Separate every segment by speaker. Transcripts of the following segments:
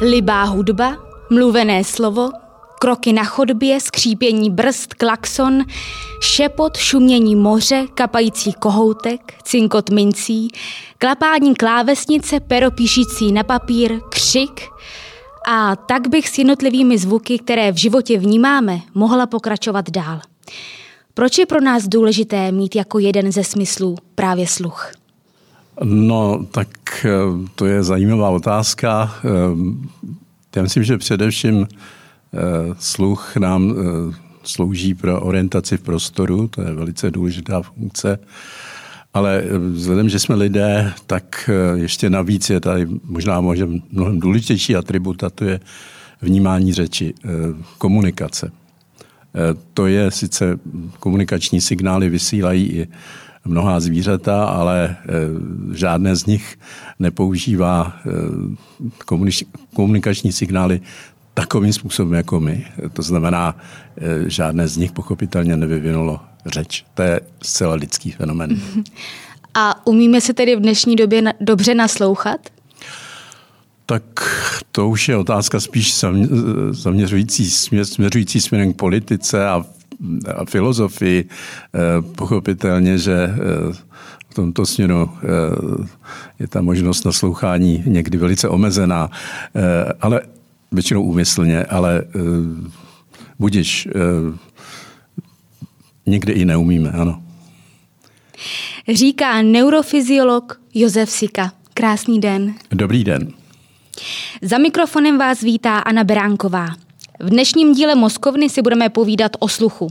Speaker 1: Libá hudba, mluvené slovo, kroky na chodbě, skřípění brzd, klakson, šepot, šumění moře, kapající kohoutek, cinkot mincí, klapání klávesnice, pero píšící na papír, křik. A tak bych s jednotlivými zvuky, které v životě vnímáme, mohla pokračovat dál. Proč je pro nás důležité mít jako jeden ze smyslů právě sluch?
Speaker 2: No, tak eh, to je zajímavá otázka. Eh, já myslím, že především eh, sluch nám slouží pro orientaci v prostoru, to je velice důležitá funkce. Ale vzhledem, že jsme lidé, tak ještě navíc je tady možná možná mnohem důležitější atribut a to je vnímání řeči, komunikace. To je sice komunikační signály vysílají i mnohá zvířata, ale eh, žádné z nich nepoužívá eh, komunikační signály takovým způsobem jako my. To znamená, eh, žádné z nich pochopitelně nevyvinulo řeč. To je zcela lidský fenomen.
Speaker 1: A umíme se tedy v dnešní době dobře naslouchat?
Speaker 2: Tak to už je otázka spíš zaměřující, směřující směrem k politice a a filozofii, eh, pochopitelně, že eh, v tomto směru eh, je ta možnost naslouchání někdy velice omezená, ale většinou úmyslně, ale budiš, někdy i neumíme, ano.
Speaker 1: Říká neurofyziolog Josef Sika. Krásný den.
Speaker 2: Dobrý den.
Speaker 1: Za mikrofonem vás vítá Anna Beránková. V dnešním díle Moskovny si budeme povídat o sluchu.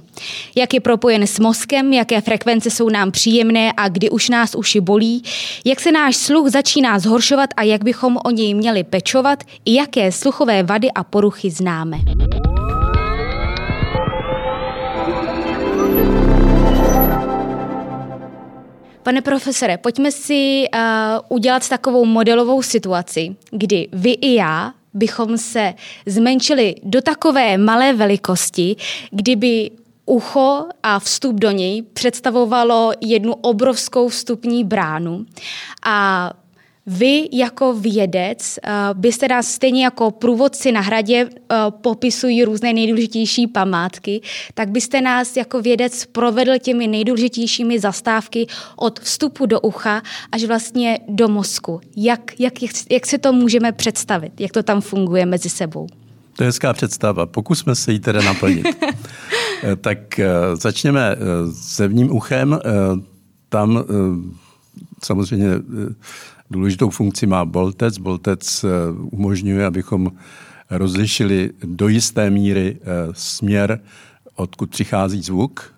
Speaker 1: Jak je propojen s mozkem, jaké frekvence jsou nám příjemné a kdy už nás uši bolí, jak se náš sluch začíná zhoršovat a jak bychom o něj měli pečovat, i jaké sluchové vady a poruchy známe. Pane profesore, pojďme si uh, udělat takovou modelovou situaci, kdy vy i já bychom se zmenšili do takové malé velikosti, kdyby ucho a vstup do něj představovalo jednu obrovskou vstupní bránu. A vy jako vědec uh, byste nás stejně jako průvodci na hradě uh, popisují různé nejdůležitější památky, tak byste nás jako vědec provedl těmi nejdůležitějšími zastávky od vstupu do ucha až vlastně do mozku. Jak, jak, jak se to můžeme představit? Jak to tam funguje mezi sebou?
Speaker 2: To je hezká představa. Pokusme se ji teda naplnit. Eh, tak začněme zevním uchem. Tam samozřejmě Důležitou funkci má boltec. Boltec eh, umožňuje, abychom rozlišili do jisté míry eh, směr, odkud přichází zvuk,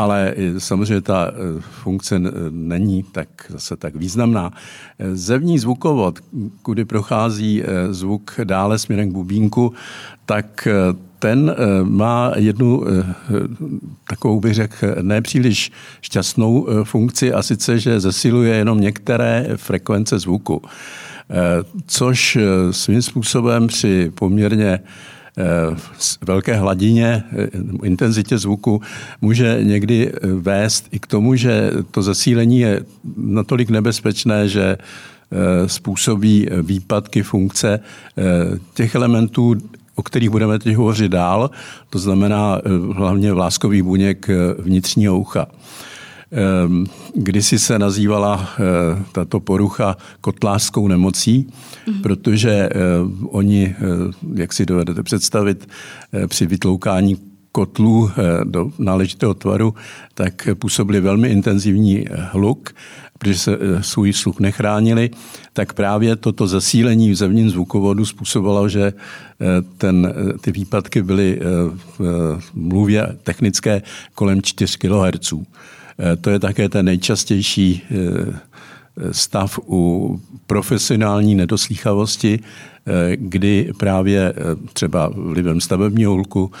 Speaker 2: ale samozřejmě ta eh, funkce není tak zase tak významná. Zevní zvukovod, kudy prochází zvuk dále směrem k bubínku, tak ten eh, má jednu eh, takovou, bych řekl, nepříliš šťastnou eh, funkci a sice, že zesiluje jenom některé frekvence zvuku. Což svým způsobem při poměrně velké hladině, intenzitě zvuku může někdy vést i k tomu, že to zesílení je natolik nebezpečné, že způsobí výpadky funkce těch elementů, o kterých budeme teď hovořit dál, to znamená eh, hlavně vláskový buněk eh, vnitřního ucha. Ehm, kdysi se nazývala eh, tato porucha kotlářskou nemocí, mm. protože oni, jak si dovedete představit, při vytloukání kotlů do náležitého tvaru, tak působili velmi intenzivní hluk protože se eh, svůj sluch nechránili, tak právě toto zasílení v zevním zvukovodu způsobovalo, že eh, ten, eh, ty výpadky byly v mluvě technické kolem 4 kHz. To je také ten nejčastější stav u profesionální nedoslýchavosti, kdy právě třeba vlivem stavebního hluku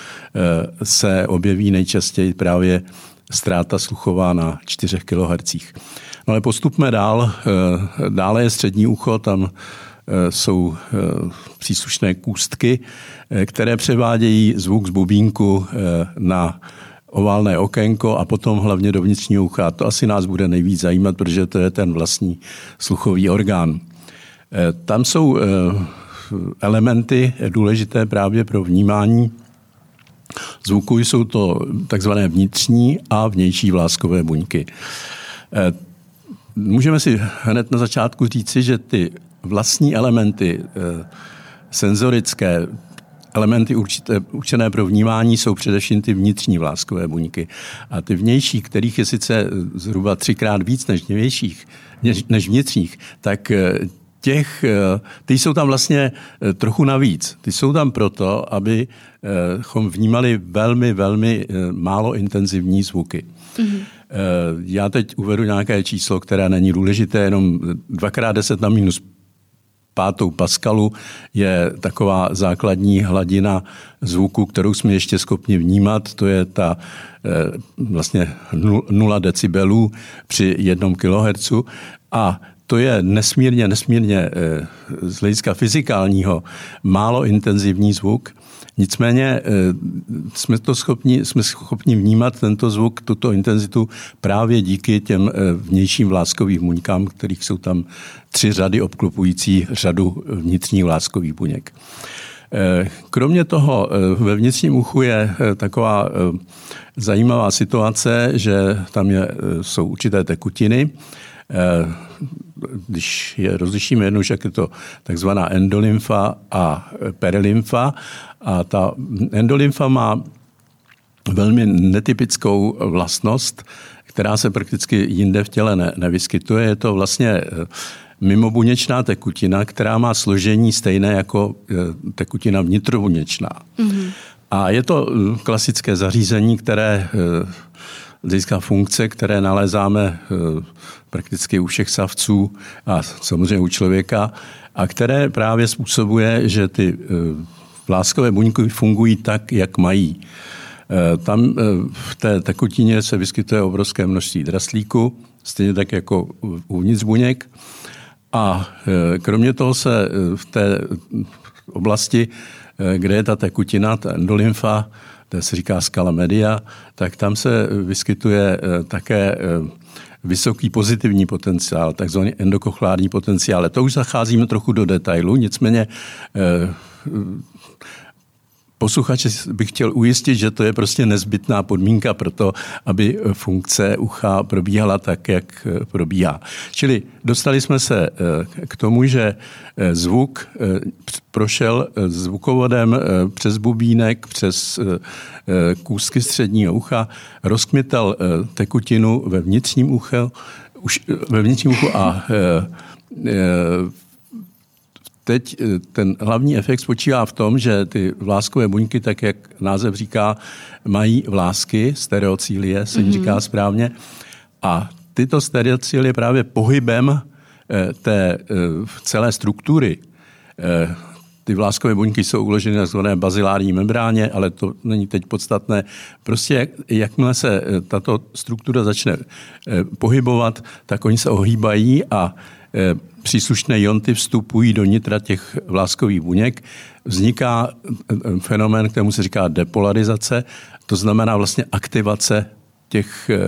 Speaker 2: se objeví nejčastěji právě ztráta sluchová na 4 kHz. No ale postupme dál. Eh, dále je střední ucho, tam eh, jsou eh, příslušné kůstky, které převádějí zvuk z bubínku na oválné okénko a potom hlavně do vnitřního ucha. To asi nás bude nejvíc zajímat, protože to je ten vlastní sluchový orgán. Tam jsou elementy důležité právě pro vnímání zvuku. Jsou to takzvané vnitřní a vnější vláskové buňky. Můžeme si hned na začátku říci, že ty vlastní elementy senzorické, elementy určité, určené pro vnímání jsou především ty vnitřní vláskové buňky. A ty vnější, kterých je sice zhruba třikrát víc než vnějších, než, než vnitřních, tak eh, těch, eh, ty jsou tam vlastně eh, trochu navíc. Ty jsou tam proto, abychom vnímali velmi, velmi málo intenzivní zvuky. Mm-hmm. Já teď uvedu nějaké číslo, které není důležité, jenom 2x10 na minus pátou Pascalu je taková základní hladina zvuku, kterou jsme ještě schopni vnímat. To je ta eh, vlastně 0 decibelů při jednom kHz. A to je nesmírně, nesmírně eh, z hlediska fyzikálního málo intenzivní zvuk. Nicméně eh, jsme, to schopni, jsme schopni vnímat tento zvuk, tuto intenzitu právě díky těm eh, vnějším vláskovým buňkám, kterých jsou tam tři řady obklopující řadu vnitřních vláskových buněk. Eh, kromě toho ve vnitřním uchu je taková zajímavá situace, že tam je, jsou určité tekutiny, když je rozlišíme jednou, že je to takzvaná endolymfa a perilymfa. A ta endolymfa má velmi netypickou vlastnost, která se prakticky jinde v těle ne, nevyskytuje. Je to vlastně eh, mimobuněčná tekutina, která má složení stejné jako eh, tekutina vnitrobuněčná. Mm-hmm. A je to eh, klasické zařízení, které získá funkce, které nalézáme prakticky u všech savců a samozřejmě u člověka, a které právě způsobuje, že ty Vláskové buňky fungují tak, jak mají. E, tam e, v té tekutině se vyskytuje obrovské množství draslíku, stejně tak jako uvnitř buněk. A e, kromě toho se v té oblasti, kde je ta tekutina, ta endolymfa, to se říká skala media, tak tam se vyskytuje také vysoký pozitivní potenciál, takzvaný endokochlární potenciál. To už zacházíme trochu do detailu, nicméně posluchače bych chtěl ujistit, že to je prostě nezbytná podmínka pro to, aby funkce ucha probíhala tak, jak probíhá. Čili dostali jsme se eh, k tomu, že eh, zvuk eh, prošel zvukovodem přes bubínek, přes kůzky středního ucha, rozkmital tekutinu ve vnitřním uchu, už ve vnitřním uchu a teď eh, ten hlavní efekt spočívá v tom, že ty vláskové buňky, tak jak název říká, mají vlásky, stereocílie se mm-hmm. říká správně, a tyto stereocílie právě pohybem eh, té eh, celé struktury ty vláskové buňky jsou uloženy na zvané bazilární membráně, ale to není teď podstatné. Prostě jak, jakmile se tato struktura začne pohybovat, tak oni se ohýbají a příslušné jonty vstupují do nitra těch vláskových buněk, vzniká eh, fenomén, kterému se říká depolarizace, to znamená vlastně aktivace těch eh,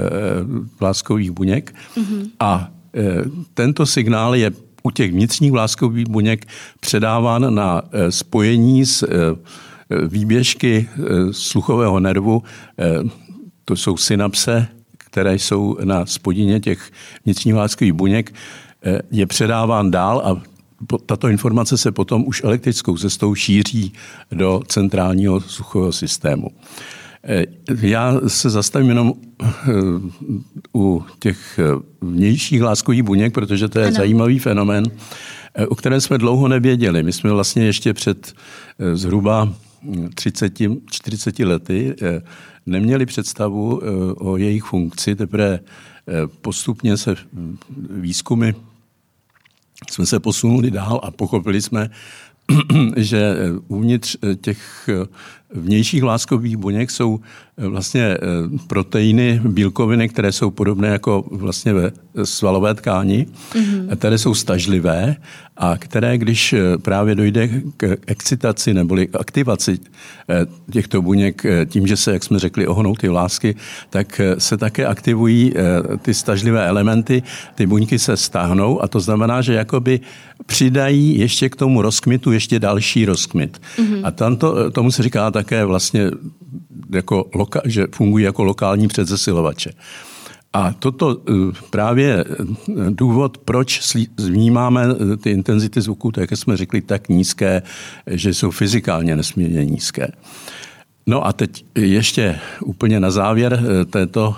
Speaker 2: vláskových buněk. Mm-hmm. A tento signál je u těch vnitřních vláskových buněk předáván na spojení s výběžky sluchového nervu, to jsou synapse, které jsou na spodině těch vnitřních vláskových buněk, Eh, je předáván dál a tato informace se potom už elektrickou cestou šíří do centrálního suchového systému. Eh, já se zastavím jenom eh, u těch vnějších láskových buněk, protože to je ano. zajímavý fenomén, o kterém jsme dlouho nevěděli. My jsme vlastně ještě před zhruba 30-40 lety neměli představu o jejich funkci, teprve postupně se výzkumy jsme se posunuli dál a pochopili jsme, že uvnitř těch vnějších vláskových buněk jsou eh, vlastně eh, proteiny, bílkoviny, které jsou podobné jako vlastně ve svalové tkáni, mm-hmm. které jsou stažlivé a které, když eh, právě dojde k excitaci neboli aktivaci těchto buněk tím, že se, jak jsme řekli, ohnou ty vlásky, tak se také aktivují ty stažlivé elementy, ty buňky se stáhnou a to znamená, že jakoby přidají ještě k tomu rozkmitu ještě další rozkmit. Mm-hmm. A tamto, tomu se říká také vlastně, jako loka, že fungují jako lokální předzesilovače. A toto eh, právě eh, důvod, proč vnímáme eh, ty intenzity zvuku, tak jak jsme řekli, tak nízké, že jsou fyzikálně nesmírně nízké. No a teď ještě úplně na závěr této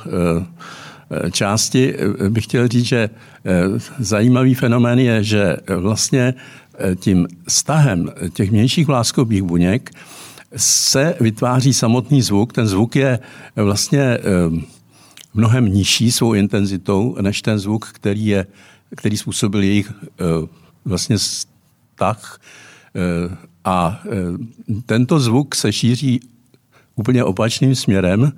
Speaker 2: části bych chtěl říct, že zajímavý fenomén je, že vlastně tím stahem těch mějších vláskových buněk se vytváří samotný zvuk. Ten zvuk je vlastně eh, mnohem nižší svou intenzitou než ten zvuk, který, je, který způsobil jejich eh, vlastně stah. Eh, a tento zvuk se šíří úplně opačným směrem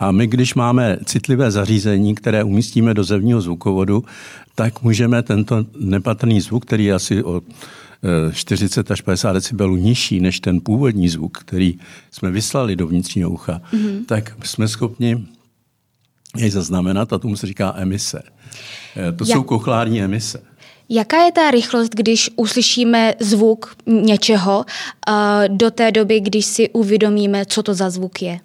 Speaker 2: a my, když máme citlivé zařízení, které umístíme do zevního zvukovodu, tak můžeme tento nepatrný zvuk, který je asi o 40 až 50 decibelů nižší než ten původní zvuk, který jsme vyslali do vnitřního ucha, mm-hmm. tak jsme schopni jej zaznamenat a tomu se říká emise. Eh, to Jak? jsou kochlární emise.
Speaker 1: Jaká je ta rychlost, když uslyšíme zvuk něčeho eh, do té doby, když si uvědomíme, co to za zvuk je?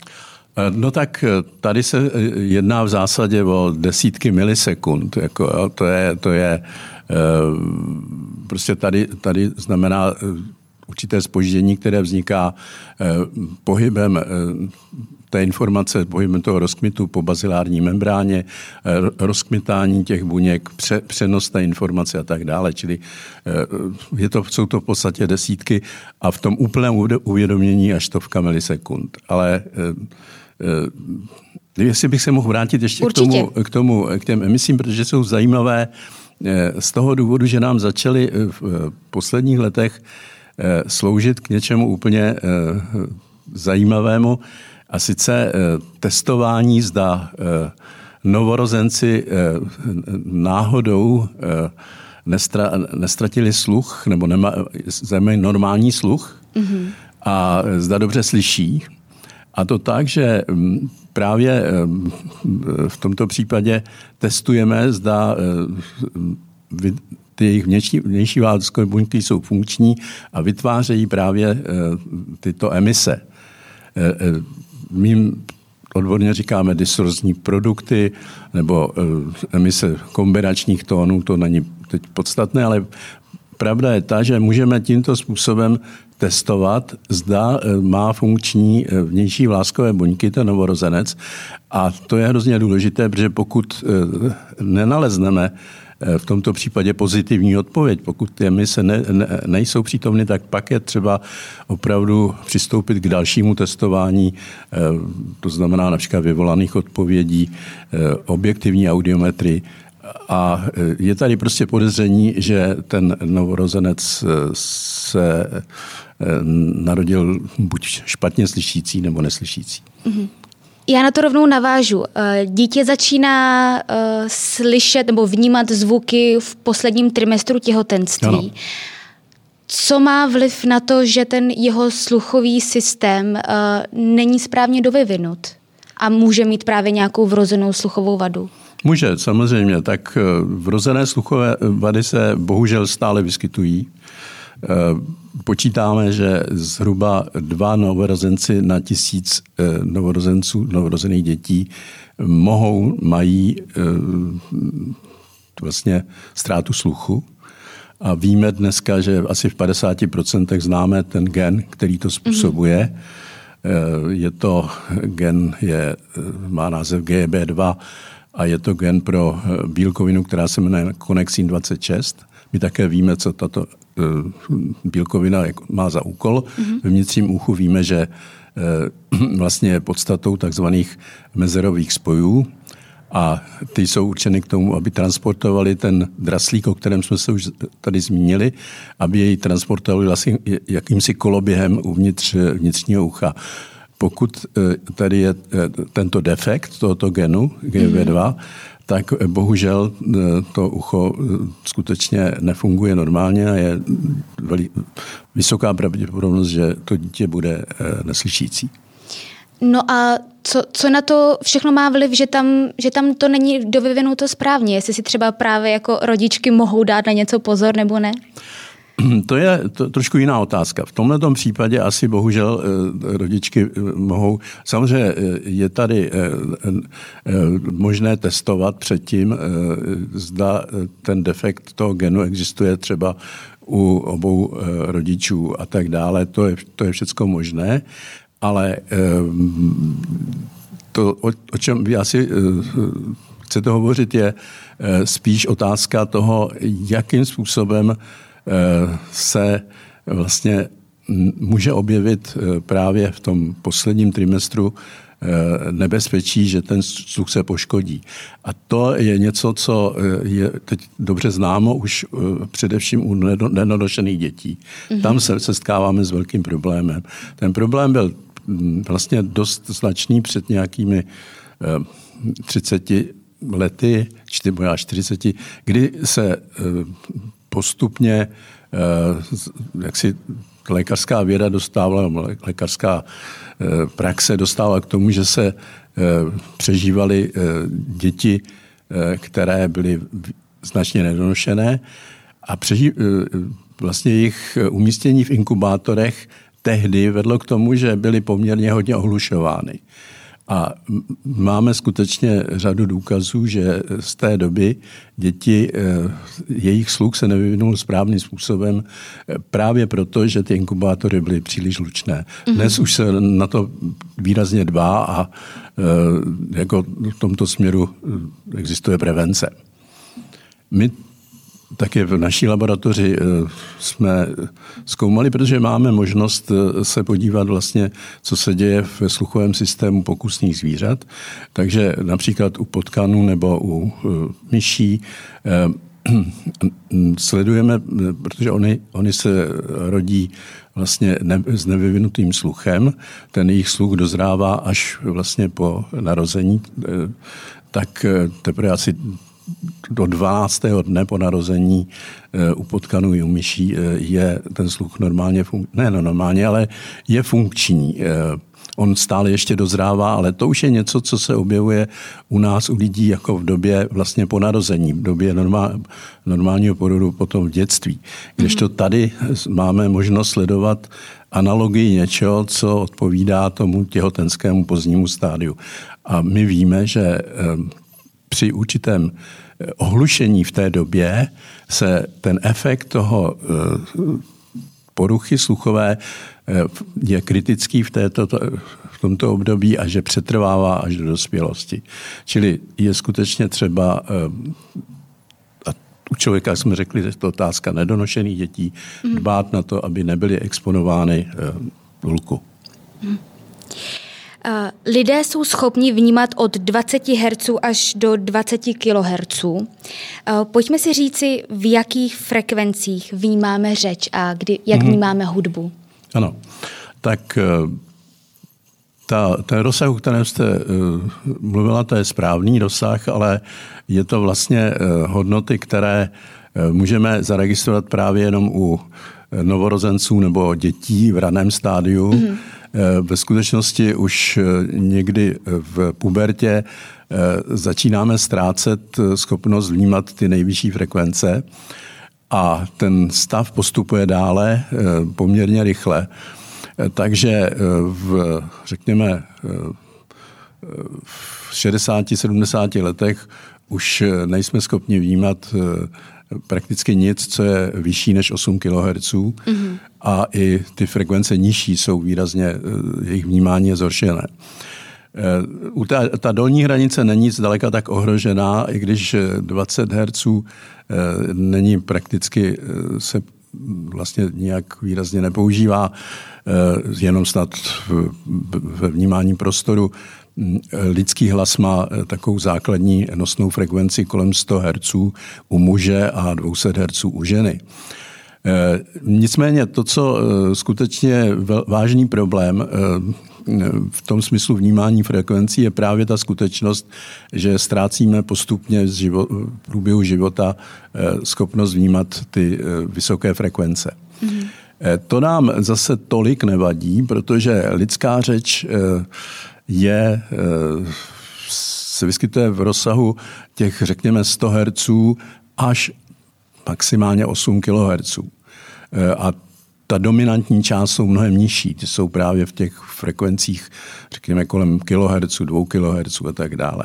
Speaker 2: Eh, no tak tady se jedná v zásadě o desítky milisekund. Jako, to je, to je Eh, prostě tady, tady znamená eh, určité spoždění, které vzniká eh, pohybem té informace, pohybem toho rozkmitu po bazilární membráně, rozkmitání těch buněk, přenos té informace a tak dále. Čili je to, jsou to v podstatě desítky a v tom úplném uvědomění až stovka milisekund. Ale jestli bych se mohl vrátit ještě k tomu, k tomu, k těm emisím, protože jsou zajímavé, Eh, z toho důvodu, že nám začaly eh, v eh, posledních letech sloužit k něčemu úplně zajímavému, a sice testování, zda novorozenci náhodou nestra, nestratili sluch, nebo nema, normální sluch, mm-hmm. a zda dobře slyší. A to tak, že mm, právě v tomto případě testujeme, zda ty jejich vnější, vnější válskové buňky jsou funkční a vytvářejí právě tyto emise. My odborně říkáme disorzní produkty nebo emise kombinačních tónů, to není teď podstatné, ale pravda je ta, že můžeme tímto způsobem testovat, zda e, má funkční e, vnější vláskové buňky, ten novorozenec. A to je hrozně důležité, protože pokud e, nenalezneme v tomto případě pozitivní odpověď. Pokud ty emise ne, ne, nejsou přítomny, tak pak je třeba opravdu přistoupit k dalšímu testování, to znamená například vyvolaných odpovědí, objektivní audiometry, a je tady prostě podezření, že ten novorozenec se Eh, narodil buď špatně slyšící nebo neslyšící. Mm-hmm.
Speaker 1: Já na to rovnou navážu. Dítě začíná slyšet nebo vnímat zvuky v posledním trimestru těhotenství. Ano. Co má vliv na to, že ten jeho sluchový systém není správně dovyvinut a může mít právě nějakou vrozenou sluchovou vadu?
Speaker 2: Může, samozřejmě. Tak vrozené sluchové vady se bohužel stále vyskytují. Počítáme, že zhruba dva novorozenci na tisíc eh, novorozenců, novorozených dětí mohou, mají eh, vlastně ztrátu sluchu. A víme dneska, že asi v 50% známe ten gen, který to způsobuje. Mm-hmm. Je to gen, je, má název GB2 a je to gen pro bílkovinu, která se jmenuje Connexin 26. My také víme, co tato Eh, bílkovina má za úkol. Mm-hmm. Ve vnitřním uchu víme, že eh, vlastně je podstatou takzvaných mezerových spojů A ty jsou určeny k tomu, aby transportovali ten draslík, o kterém jsme se už tady zmínili, aby jej transportovali vlastně jakýmsi koloběhem uvnitř vnitřního ucha. Pokud tady je tento defekt tohoto genu, GV2, mm-hmm tak bohužel eh, to ucho eh, skutečně nefunguje normálně a je vysoká pravděpodobnost, že to dítě bude eh, neslyšící.
Speaker 1: No a co, co na to všechno má vliv, že tam, že tam to není dovyvinuto správně? Jestli si třeba právě jako rodičky mohou dát na něco pozor nebo ne?
Speaker 2: To je to, trošku jiná otázka. V tomto případě asi bohužel eh, rodičky eh, mohou. Samozřejmě eh, je tady možné testovat předtím, zda ten defekt toho genu existuje třeba u obou rodičů a tak dále. To je, to je všechno možné, ale to, o, o čem vy asi chcete hovořit, je spíš otázka toho, jakým způsobem se vlastně může objevit eh, právě v tom posledním trimestru eh, nebezpečí, že ten sluch se poškodí. A to je něco, co eh, je teď dobře známo už především u nedonošených dětí. Mm-hmm. Tam se setkáváme s velkým problémem. Ten problém byl mm, vlastně dost značný před nějakými 30 lety, 40, kdy se postupně eh, jak si lékařská věda dostávala, lékařská eh, praxe dostávala k tomu, že se eh, přežívaly děti, které byly značně nedonošené a přeží, vlastně jejich umístění v inkubátorech tehdy vedlo k tomu, že byly poměrně hodně ohlušovány. A máme skutečně řadu důkazů, že z té doby děti, eh, jejich sluch se nevyvinul správným způsobem eh, právě proto, že ty inkubátory byly příliš lučné. Mhm. Dnes už se na to výrazně dbá a eh, jako v tomto směru existuje prevence. My také v naší laboratoři eh, jsme zkoumali, protože máme možnost eh, se podívat vlastně, co se děje v sluchovém systému pokusných zvířat. Takže například u potkanů nebo u eh, myší sledujeme, protože oni, oni se rodí vlastně ne, s nevyvinutým sluchem, ten jejich sluch dozrává až vlastně po narození, tak teprve asi do 12. dne po narození eh, u potkanů i u myší eh, je ten sluch normálně, fun- ne no, normálně, ale je funkční. Eh, on stále ještě dozrává, ale to už je něco, co se objevuje u nás, u lidí, jako v době vlastně po narození, v době normál, normálního porodu potom v dětství. Když to tady máme možnost sledovat analogii něčeho, co odpovídá tomu těhotenskému pozdnímu stádiu. A my víme, že při určitém eh, ohlušení v té době se ten efekt toho eh, poruchy sluchové eh, je kritický v, této, v tomto období a že přetrvává až do dospělosti. Čili je skutečně třeba a u člověka, jak jsme řekli, je to otázka nedonošených dětí, mhm. dbát na to, aby nebyly exponovány hluku. Mm.
Speaker 1: Eh, lidé jsou schopni vnímat od 20 Hz až do 20 kHz. Eh, pojďme si říci, v jakých frekvencích vnímáme řeč a kdy, jak mm-hmm. vnímáme hudbu.
Speaker 2: Ano, tak eh, ta, ten rozsah, o kterém jste mluvila, to je správný rozsah, ale je to vlastně hodnoty, které můžeme zaregistrovat právě jenom u novorozenců nebo dětí v raném stádiu. Mm-hmm Eh, ve skutečnosti už eh, někdy v pubertě eh, začínáme ztrácet schopnost vnímat ty nejvyšší frekvence a ten stav postupuje dále poměrně rychle. Takže v, řekněme, v 60-70 letech už nejsme schopni vnímat prakticky nic, co je vyšší než 8 kHz mm-hmm. A i ty frekvence nižší jsou výrazně, eh, jejich vnímání je zhoršené. Eh, u ta, ta dolní hranice není zdaleka tak ohrožená, i když 20 Hz eh, není prakticky se vlastně nějak výrazně nepoužívá, jenom snad ve vnímání prostoru, mm, lidský hlas má takovou základní nosnou frekvenci kolem 100 Hz u muže a 200 Hz u ženy. Nicméně to, co skutečně je vážný problém v tom smyslu vnímání frekvencí je právě ta skutečnost, že ztrácíme postupně z v průběhu života schopnost vnímat ty vysoké frekvence. Mm-hmm. To nám zase tolik nevadí, protože lidská řeč eh, je, eh, se vyskytuje v rozsahu těch, řekněme, 100 Hz až maximálně 8 kHz. A ta dominantní část jsou mnohem nižší. Ty jsou právě v těch frekvencích, řekněme, kolem kHz, 2 kHz a tak dále.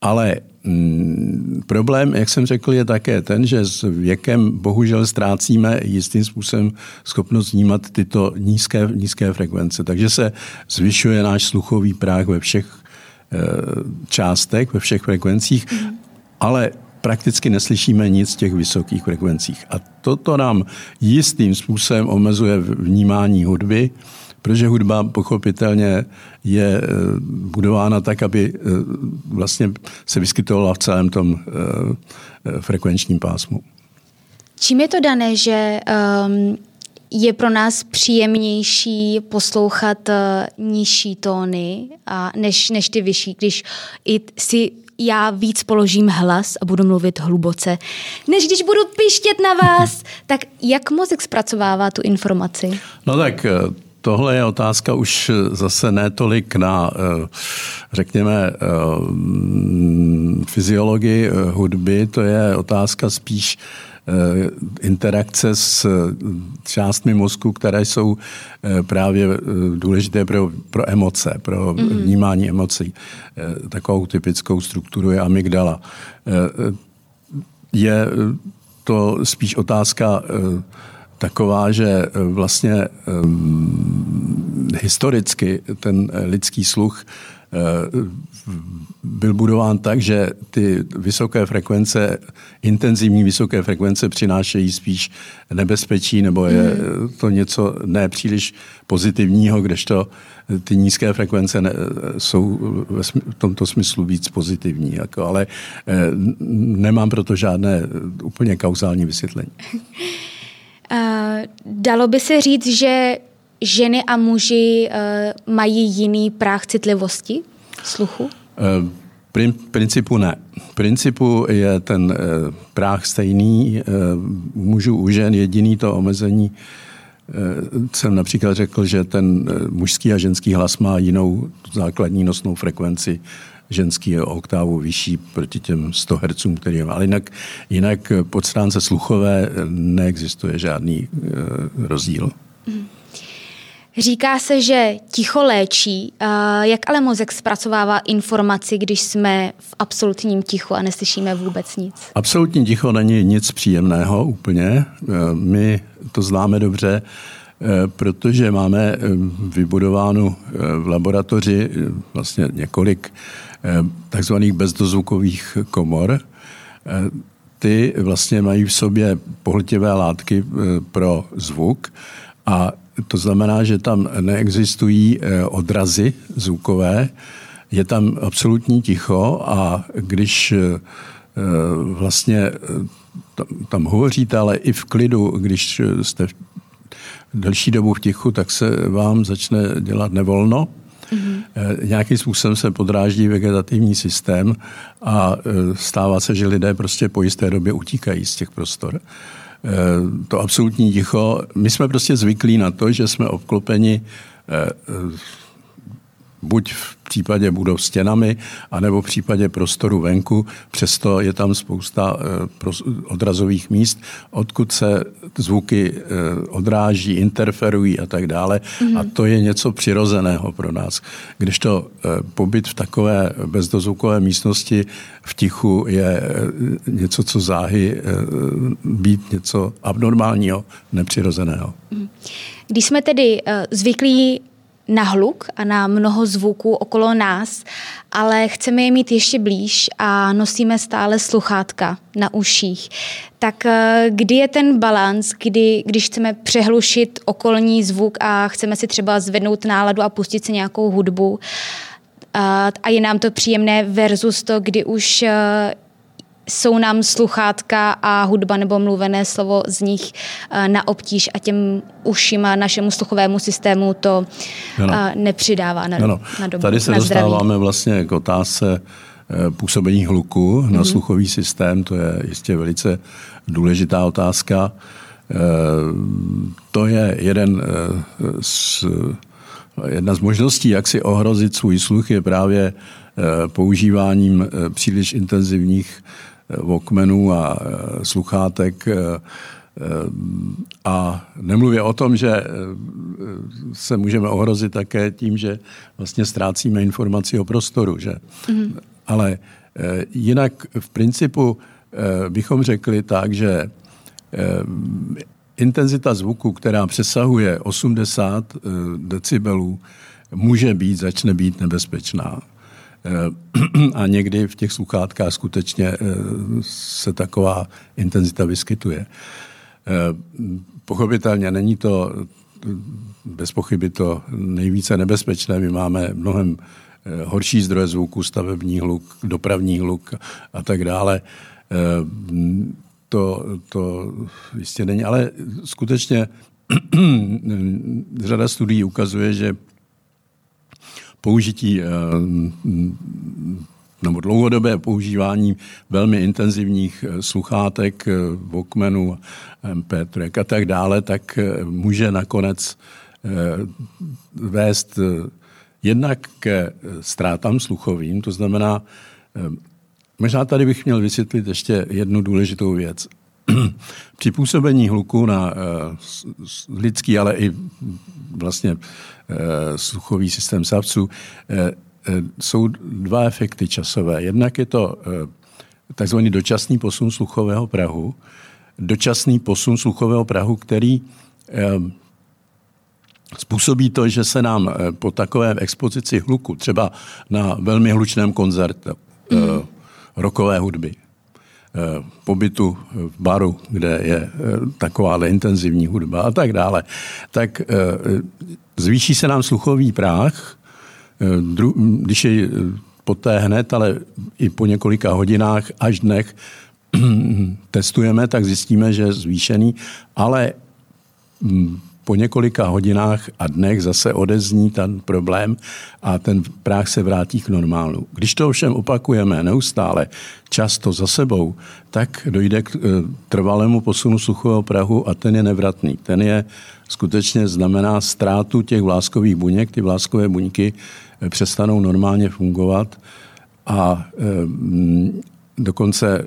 Speaker 2: Ale mm, problém, jak jsem řekl, je také ten, že s věkem bohužel ztrácíme jistým způsobem schopnost vnímat tyto nízké, nízké frekvence. Takže se zvyšuje náš sluchový práh ve všech e, částech, ve všech frekvencích, mm. ale prakticky neslyšíme nic z těch vysokých frekvencích. A toto nám jistým způsobem omezuje vnímání hudby, protože hudba pochopitelně je eh, budována tak, aby eh, vlastně se vyskytovala v celém tom eh, frekvenčním pásmu.
Speaker 1: Čím je to dané, že um, je pro nás příjemnější poslouchat uh, nižší tóny a než, než ty vyšší, když i si já víc položím hlas a budu mluvit hluboce, než když budu pištět na vás. tak jak mozek zpracovává tu informaci?
Speaker 2: No tak tohle je otázka už zase netolik na, eh, řekněme, eh, fyziologii eh, hudby, to je otázka spíš interakce s částmi mozku, které jsou právě důležité pro, pro emoce, pro mm-hmm. vnímání emocí. Takovou typickou strukturu je amygdala. Je to spíš otázka taková, že eh, vlastně historicky ten eh, lidský sluch byl budován tak, že ty vysoké frekvence, intenzivní vysoké frekvence přinášejí spíš nebezpečí, nebo je hmm. to něco nepříliš pozitivního, kdežto ty nízké frekvence ne, jsou v tomto smyslu víc pozitivní. Jako, ale nemám proto žádné úplně kauzální vysvětlení.
Speaker 1: Uh, dalo by se říct, že ženy a muži uh, mají jiný práh citlivosti sluchu? Uh,
Speaker 2: prin, principu ne. Principu je ten uh, práh stejný uh, u mužů, u žen. Jediný to omezení uh, jsem například řekl, že ten uh, mužský a ženský hlas má jinou základní nosnou frekvenci ženský je o oktávu vyšší proti těm 100 Hz, který je. Ale jinak, jinak pod stránce sluchové neexistuje žádný rozdíl.
Speaker 1: Říká se, že ticho léčí. Jak ale mozek zpracovává informaci, když jsme v absolutním tichu a neslyšíme vůbec nic?
Speaker 2: Absolutní ticho není nic příjemného úplně. E, my to známe dobře, e, protože máme e, vybudováno v laboratoři vlastně několik takzvaných bezdozvukových komor. Ty vlastně mají v sobě pohltivé látky pro zvuk a to znamená, že tam neexistují odrazy zvukové, je tam absolutní ticho a když vlastně tam hovoříte, ale i v klidu, když jste delší dobu v tichu, tak se vám začne dělat nevolno Mm-hmm. Nějakým způsobem se podráždí vegetativní systém a eh, stává se, že lidé prostě po jisté době utíkají z těch prostor. Eh, to absolutní ticho, my jsme prostě zvyklí na to, že jsme obklopeni buď v případě budov stěnami, anebo v případě prostoru venku. Přesto je tam spousta eh, odrazových míst, odkud se zvuky eh, odráží, interferují a tak dále. Mm-hmm. A to je něco přirozeného pro nás. Když to eh, pobyt v takové bezdozvukové místnosti v tichu je něco, co záhy být něco abnormálního, nepřirozeného. Mhm.
Speaker 1: Když jsme tedy zvyklí na hluk a na mnoho zvuků okolo nás, ale chceme je mít ještě blíž a nosíme stále sluchátka na uších. Tak eh, kdy je ten balans, kdy, když chceme přehlušit okolní zvuk a chceme si třeba zvednout náladu a pustit si nějakou hudbu, a je nám to příjemné versus to, kdy už jsou nám sluchátka a hudba nebo mluvené slovo z nich na obtíž a těm ušima, našemu sluchovému systému to ano. nepřidává na, ano. na dobu,
Speaker 2: Tady se
Speaker 1: na
Speaker 2: dostáváme zdraví. vlastně k otázce Eh, působení hluku na mm-hmm. sluchový systém, to je jistě velice důležitá otázka. Eh, to je jeden eh, z, jedna z možností, jak si ohrozit svůj sluch, je právě používáním příliš intenzivních vokmenů a sluchátek a nemluvě o tom, že se můžeme ohrozit také tím, že vlastně ztrácíme informaci o prostoru. Že? Mm-hmm. Ale eh, jinak v principu eh, bychom řekli tak, že eh, intenzita zvuku, která přesahuje 80 decibelů, může být, začne být nebezpečná. A někdy v těch sluchátkách skutečně se taková intenzita vyskytuje. Pochopitelně není to bez pochyby to nejvíce nebezpečné. My máme mnohem Eh, horší zdroje zvuku, stavební hluk, dopravní hluk a tak dále. Eh, to, to jistě není, ale skutečně řada studií ukazuje, že použití eh, nebo dlouhodobé používání velmi intenzivních sluchátek, Walkmanu, MP3 a tak dále, tak může nakonec vést jednak ke ztrátám sluchovým, to znamená, eh, možná tady bych měl vysvětlit ještě jednu důležitou věc. Při působení hluku na lidský, ale i vlastně sluchový systém savců uh, jsou dva efekty časové. Jednak je to takzvaný dočasný posun sluchového prahu, dočasný posun sluchového prahu, který Způsobí to, že se nám eh, po takové expozici hluku, třeba na velmi hlučném koncertu mm. rokové hudby, eh, pobytu v baru, kde je taková intenzivní hudba a tak dále, tak zvýší se nám sluchový práh, když je poté hned, ale i po několika hodinách až dnech testujeme, tak zjistíme, že je zvýšený, ale mm, po několika hodinách a dnech zase odezní ten problém a ten práh se vrátí k normálu. Když to ovšem opakujeme neustále, často za sebou, tak dojde k eh, trvalému posunu suchého prahu a ten je nevratný. Ten je skutečně znamená ztrátu těch vláskových buněk. Ty vláskové buňky eh, přestanou normálně fungovat a e, dokonce e,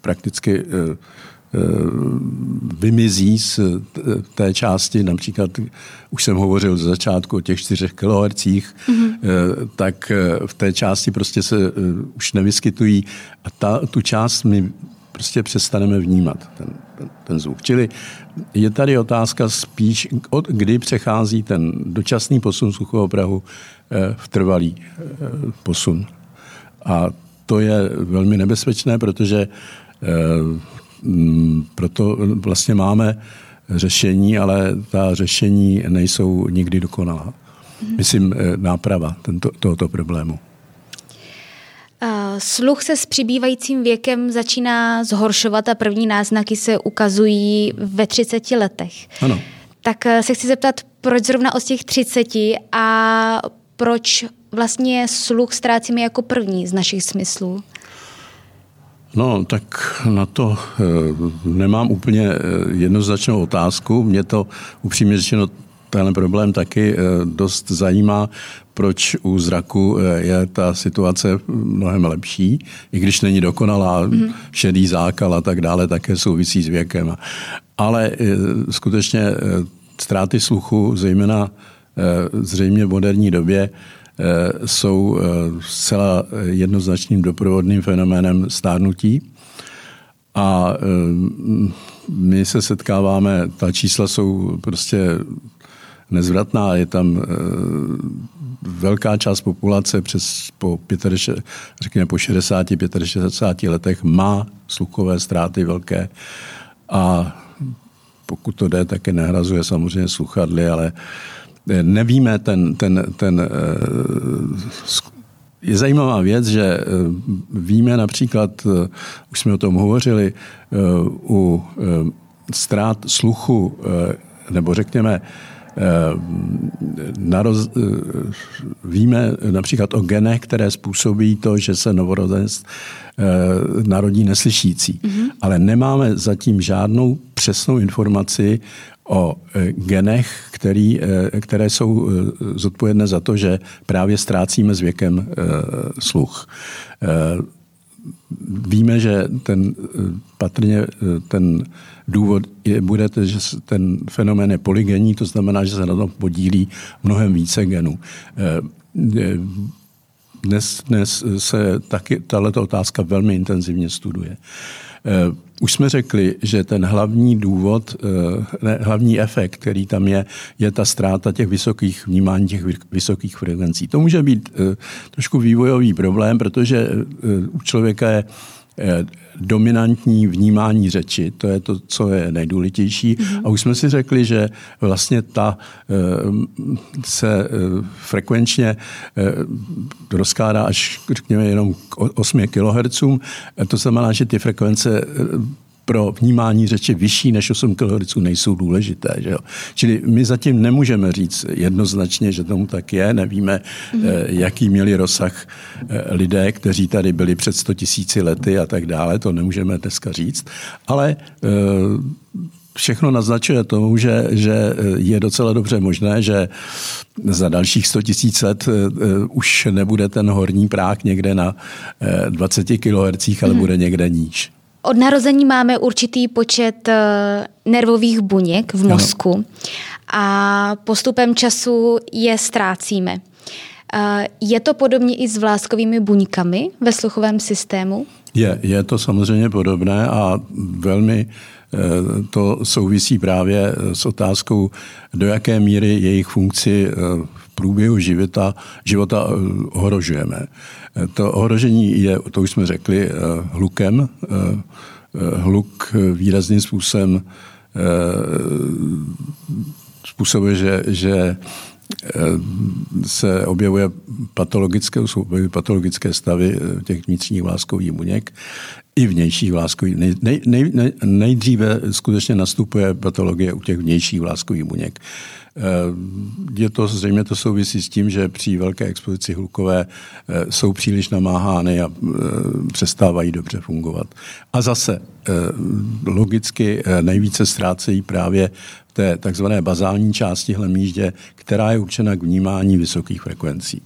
Speaker 2: prakticky e, vymizí z té části, například už jsem hovořil z začátku o těch 4 kHz, mm-hmm. tak eh, v té části prostě se už nevyskytují a ta, tu část my prostě přestaneme vnímat, ten, ten, ten zvuk. Čili je tady otázka spíš, od kdy přechází ten dočasný posun sluchového prahu v trvalý posun. A to je velmi nebezpečné, protože proto vlastně máme řešení, ale ta řešení nejsou nikdy dokonalá. Myslím, eh, náprava tento, tohoto problému.
Speaker 1: Sluch se s přibývajícím věkem začíná zhoršovat a první náznaky se ukazují ve 30 letech.
Speaker 2: Ano.
Speaker 1: Tak eh, se chci zeptat, proč zrovna od těch 30 a proč vlastně sluch ztrácíme jako první z našich smyslů?
Speaker 2: No, tak na to e, nemám úplně eh, jednoznačnou otázku. Mě to upřímně řečeno tenhle problém taky e, dost zajímá, proč u zraku je ta situace mnohem lepší, i když není dokonalá, mm-hmm. šedý zákal a tak dále, také souvisí s věkem. Ale skutečně ztráty sluchu, zejména zřejmě v moderní době, Eh, jsou eh, zcela jednoznačným doprovodným fenoménem stárnutí. A eh, my se setkáváme, ta čísla jsou prostě nezvratná, je tam velká část populace přes po 65, řekněme po 60, 65 letech má sluchové ztráty velké a pokud to jde, také nehrazuje samozřejmě sluchadly, ale nevíme ten, ten, ten je zajímavá věc, že víme například, už jsme o tom hovořili, u ztrát sluchu, nebo řekněme, naroz, víme například o genech, které způsobí to, že se novorozenec narodí neslyšící. Mm-hmm. Ale nemáme zatím žádnou přesnou informaci o e, genech, který, e, které jsou e, zodpovědné za to, že právě ztrácíme s věkem sluch. Víme, že ten patrně ten důvod je, bude, že ten fenomén je polygenní, to znamená, že se na tom podílí mnohem více genů. Dnes, dnes se taky tato otázka velmi intenzivně studuje. Eh, už jsme řekli, že ten hlavní důvod, eh, ne, hlavní efekt, který tam je, je ta ztráta těch vysokých vnímání těch vysokých frekvencí. To může být eh, trošku vývojový problém, protože u člověka je dominantní vnímání řeči, to je to, co je nejdůležitější. Mm-hmm. A už jsme si řekli, že vlastně ta eh, se eh, frekvenčně rozkládá až, řekněme, jenom k 8 kHz. To znamená, že ty frekvence pro vnímání řeči vyšší než 8 kHz nejsou důležité. Že jo? Čili my zatím nemůžeme říct jednoznačně, že tomu tak je. Nevíme, mm. jaký měli rozsah eh, lidé, kteří tady byli před 100 tisíci lety a tak dále. To nemůžeme dneska říct. Ale eh, všechno naznačuje tomu, že, že je docela dobře možné, že za dalších 100 tisíc let už nebude ten horní práh někde na 20 kHz, ale mm. bude někde níž.
Speaker 1: Od narození máme určitý počet eh, nervových buněk v mozku ano. a postupem času je ztrácíme. Eh, je to podobně i s vláskovými buňkami ve sluchovém systému?
Speaker 2: Je, je to samozřejmě podobné a velmi eh, to souvisí právě s otázkou, do jaké míry jejich funkci v průběhu života, života ohrožujeme. To ohrožení je, to už jsme řekli, eh, hlukem. Eh, eh, hluk výrazným způsobem způsobuje, že, že se objevuje patologické, patologické stavy těch vnitřních vláskových buněk i vnějších vláskových. Nej, nej, nej, nejdříve skutečně nastupuje patologie u těch vnějších vláskových buněk. Eh, je to zřejmě to souvisí s tím, že při velké expozici hlukové eh, jsou příliš namáhány a eh, přestávají dobře fungovat. A zase logicky nejvíce ztrácejí právě té takzvané bazální části hlemíždě, která je určena k vnímání vysokých frekvencí.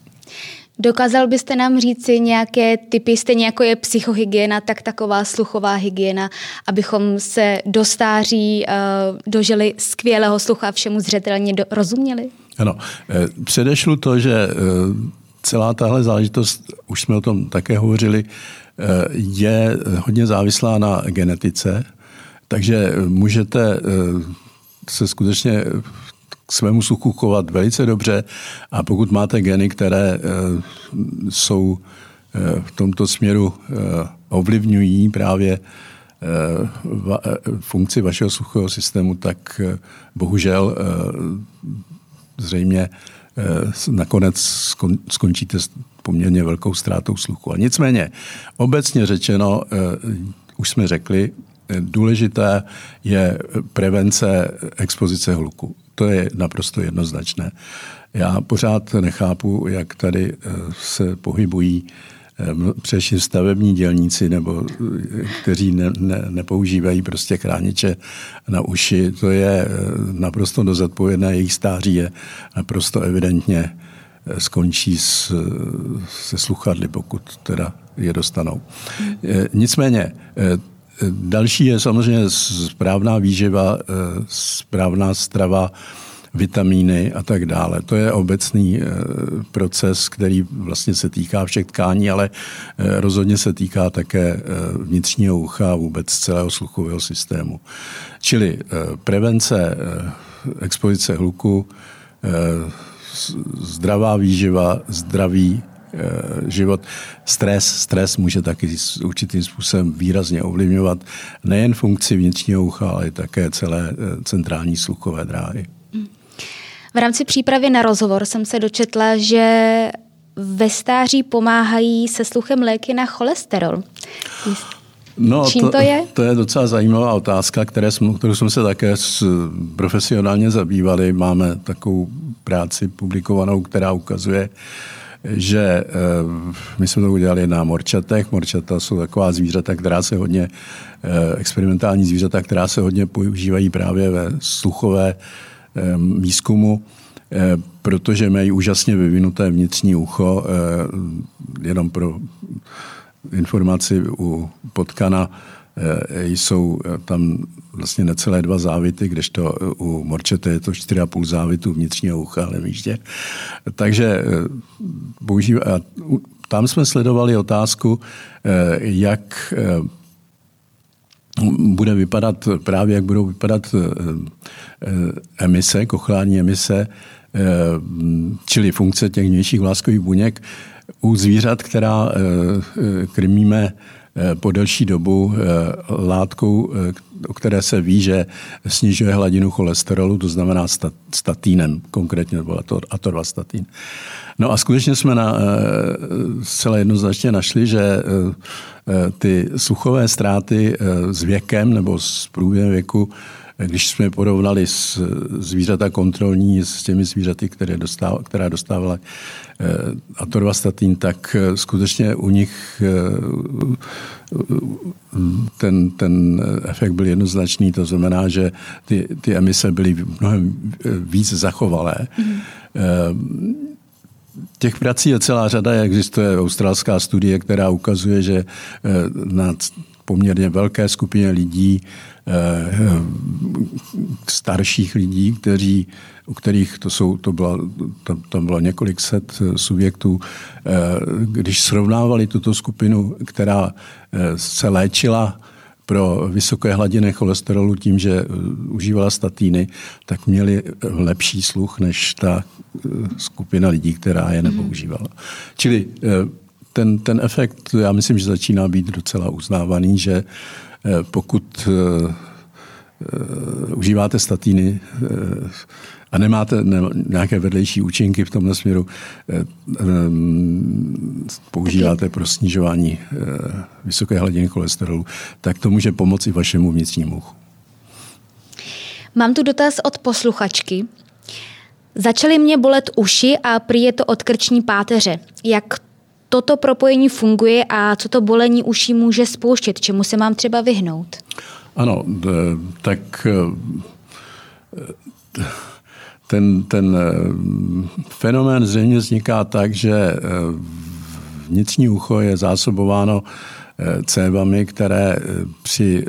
Speaker 1: Dokázal byste nám říci nějaké typy, stejně jako je psychohygiena, tak taková sluchová hygiena, abychom se do stáří uh, dožili skvělého slucha a všemu zřetelně do, rozuměli?
Speaker 2: Ano, eh, předešlu to, že eh, celá tahle záležitost, už jsme o tom také hovořili, je hodně závislá na genetice, takže můžete se skutečně k svému sluchu chovat velice dobře a pokud máte geny, které eh, jsou eh, v tomto směru eh, ovlivňují právě funkci vašeho sluchového systému, tak bohužel zřejmě nakonec skončíte s poměrně velkou ztrátou sluchu. A nicméně, obecně řečeno, už jsme řekli, důležité je prevence expozice hluku. To je naprosto jednoznačné. Já pořád nechápu, jak tady eh, se pohybují eh, především stavební dělníci, nebo eh, kteří ne, ne, nepoužívají prostě chrániče na uši. To je naprosto dozodpovědné, jejich stáří je naprosto evidentně skončí s, se sluchadly, pokud teda je dostanou. Nicméně, Další je samozřejmě správná výživa, eh, správná strava, vitamíny a tak dále. To je obecný eh, proces, který vlastně se týká všech tkání, ale eh, rozhodně se týká také vnitřního ucha a vůbec celého sluchového systému. Čili prevence expozice hluku, zdravá výživa, zdravý život. Stres, stres může taky s určitým způsobem výrazně ovlivňovat nejen funkci vnitřního ucha, ale také celé eh, centrální sluchové dráhy.
Speaker 1: V rámci přípravy na rozhovor jsem se dočetla, že ve stáří pomáhají se sluchem léky na cholesterol.
Speaker 2: No, Čím to, to je? To je docela zajímavá otázka, které jsme, kterou jsme se také s, profesionálně zabývali. Máme takovou práci publikovanou, která ukazuje, že e, my jsme to udělali na morčatech. Morčata jsou taková zvířata, která se hodně, e, experimentální zvířata, která se hodně používají právě ve sluchové e, výzkumu, protože mají úžasně vyvinuté vnitřní ucho, jenom pro informaci u potkana eh, jsou eh, tam vlastně necelé dva závity, kdežto u morčete je to 4,5 závitu vnitřního ucha ale výště. Takže bohužív, eh, tam jsme sledovali otázku, jak bude vypadat, právě jak budou vypadat emise, kochlání emise, čili funkce těch vnějších vláskových buněk u zvířat, která eh, eh, krmíme eh, po delší dobu látkou, o které se ví, že snižuje hladinu cholesterolu, to znamená statínem, konkrétně byl atorvastatin. No a skutečně jsme na, zcela jednoznačně našli, že ty suchové ztráty s věkem nebo s průběhem věku když jsme porovnali s zvířata kontrolní s těmi zvířaty, které dostávala, která dostávala eh, atorvastatin, tak eh, skutečně u nich eh, ten, ten efekt byl jednoznačný. To znamená, že ty, ty emise byly mnohem víc zachovalé. Mm. Těch prací je celá řada. Existuje australská studie, která ukazuje, že na poměrně velké skupině lidí starších lidí, kteří, u kterých to jsou, to byla, tam, tam bylo několik set eh, subjektů, eh, když srovnávali tuto skupinu, která se léčila pro vysoké hladiny cholesterolu tím, že užívala statíny, tak měli lepší sluch než ta skupina lidí, která je nepoužívala. Čili ten, ten efekt, já myslím, že začíná být docela uznávaný, že Eh, pokud eh, eh, užíváte statíny a nemáte nějaké vedlejší účinky v tomhle směru, používáte pro snižování vysoké hladiny cholesterolu, tak to může pomoci vašemu vnitřnímu uchu.
Speaker 1: Mám tu dotaz od posluchačky. Začaly mě bolet uši a prý je to od krční páteře. Jak toto propojení funguje a co to bolení uší může spouštět, čemu se mám třeba vyhnout?
Speaker 2: Ano, tak eh, ten, ten eh, fenomén zřejmě vzniká tak, že eh, vnitřní ucho je zásobováno cévami, které při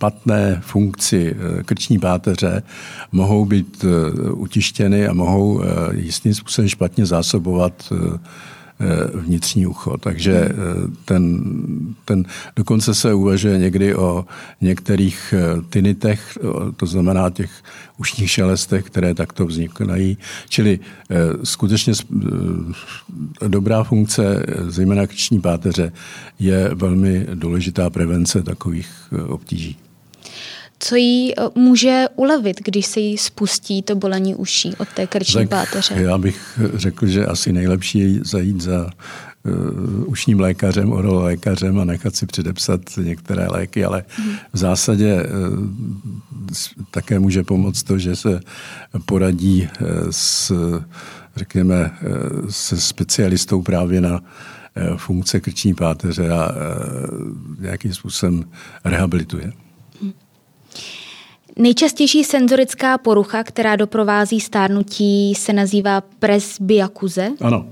Speaker 2: špatné funkci eh, krční páteře mohou být eh, utištěny a mohou eh, jistým způsobem špatně zásobovat vnitřní ucho. Takže ten, ten, dokonce se uvažuje někdy o některých tinitech, to znamená těch ušních šelestech, které takto vznikají. Čili skutečně dobrá funkce, zejména krční páteře, je velmi důležitá prevence takových obtíží
Speaker 1: co jí eh, může ulevit, když se jí spustí to bolení uší od té krční tak páteře?
Speaker 2: Já bych řekl, že asi nejlepší je zajít za uh, ušním lékařem, lékařem a nechat si předepsat některé léky, ale hmm. v zásadě uh, také může pomoct to, že se poradí uh, s, řekněme, se specialistou právě na funkce krční páteře a nějakým způsobem rehabilituje.
Speaker 1: Nejčastější senzorická porucha, která doprovází stárnutí, se nazývá presbyakuze.
Speaker 2: Ano.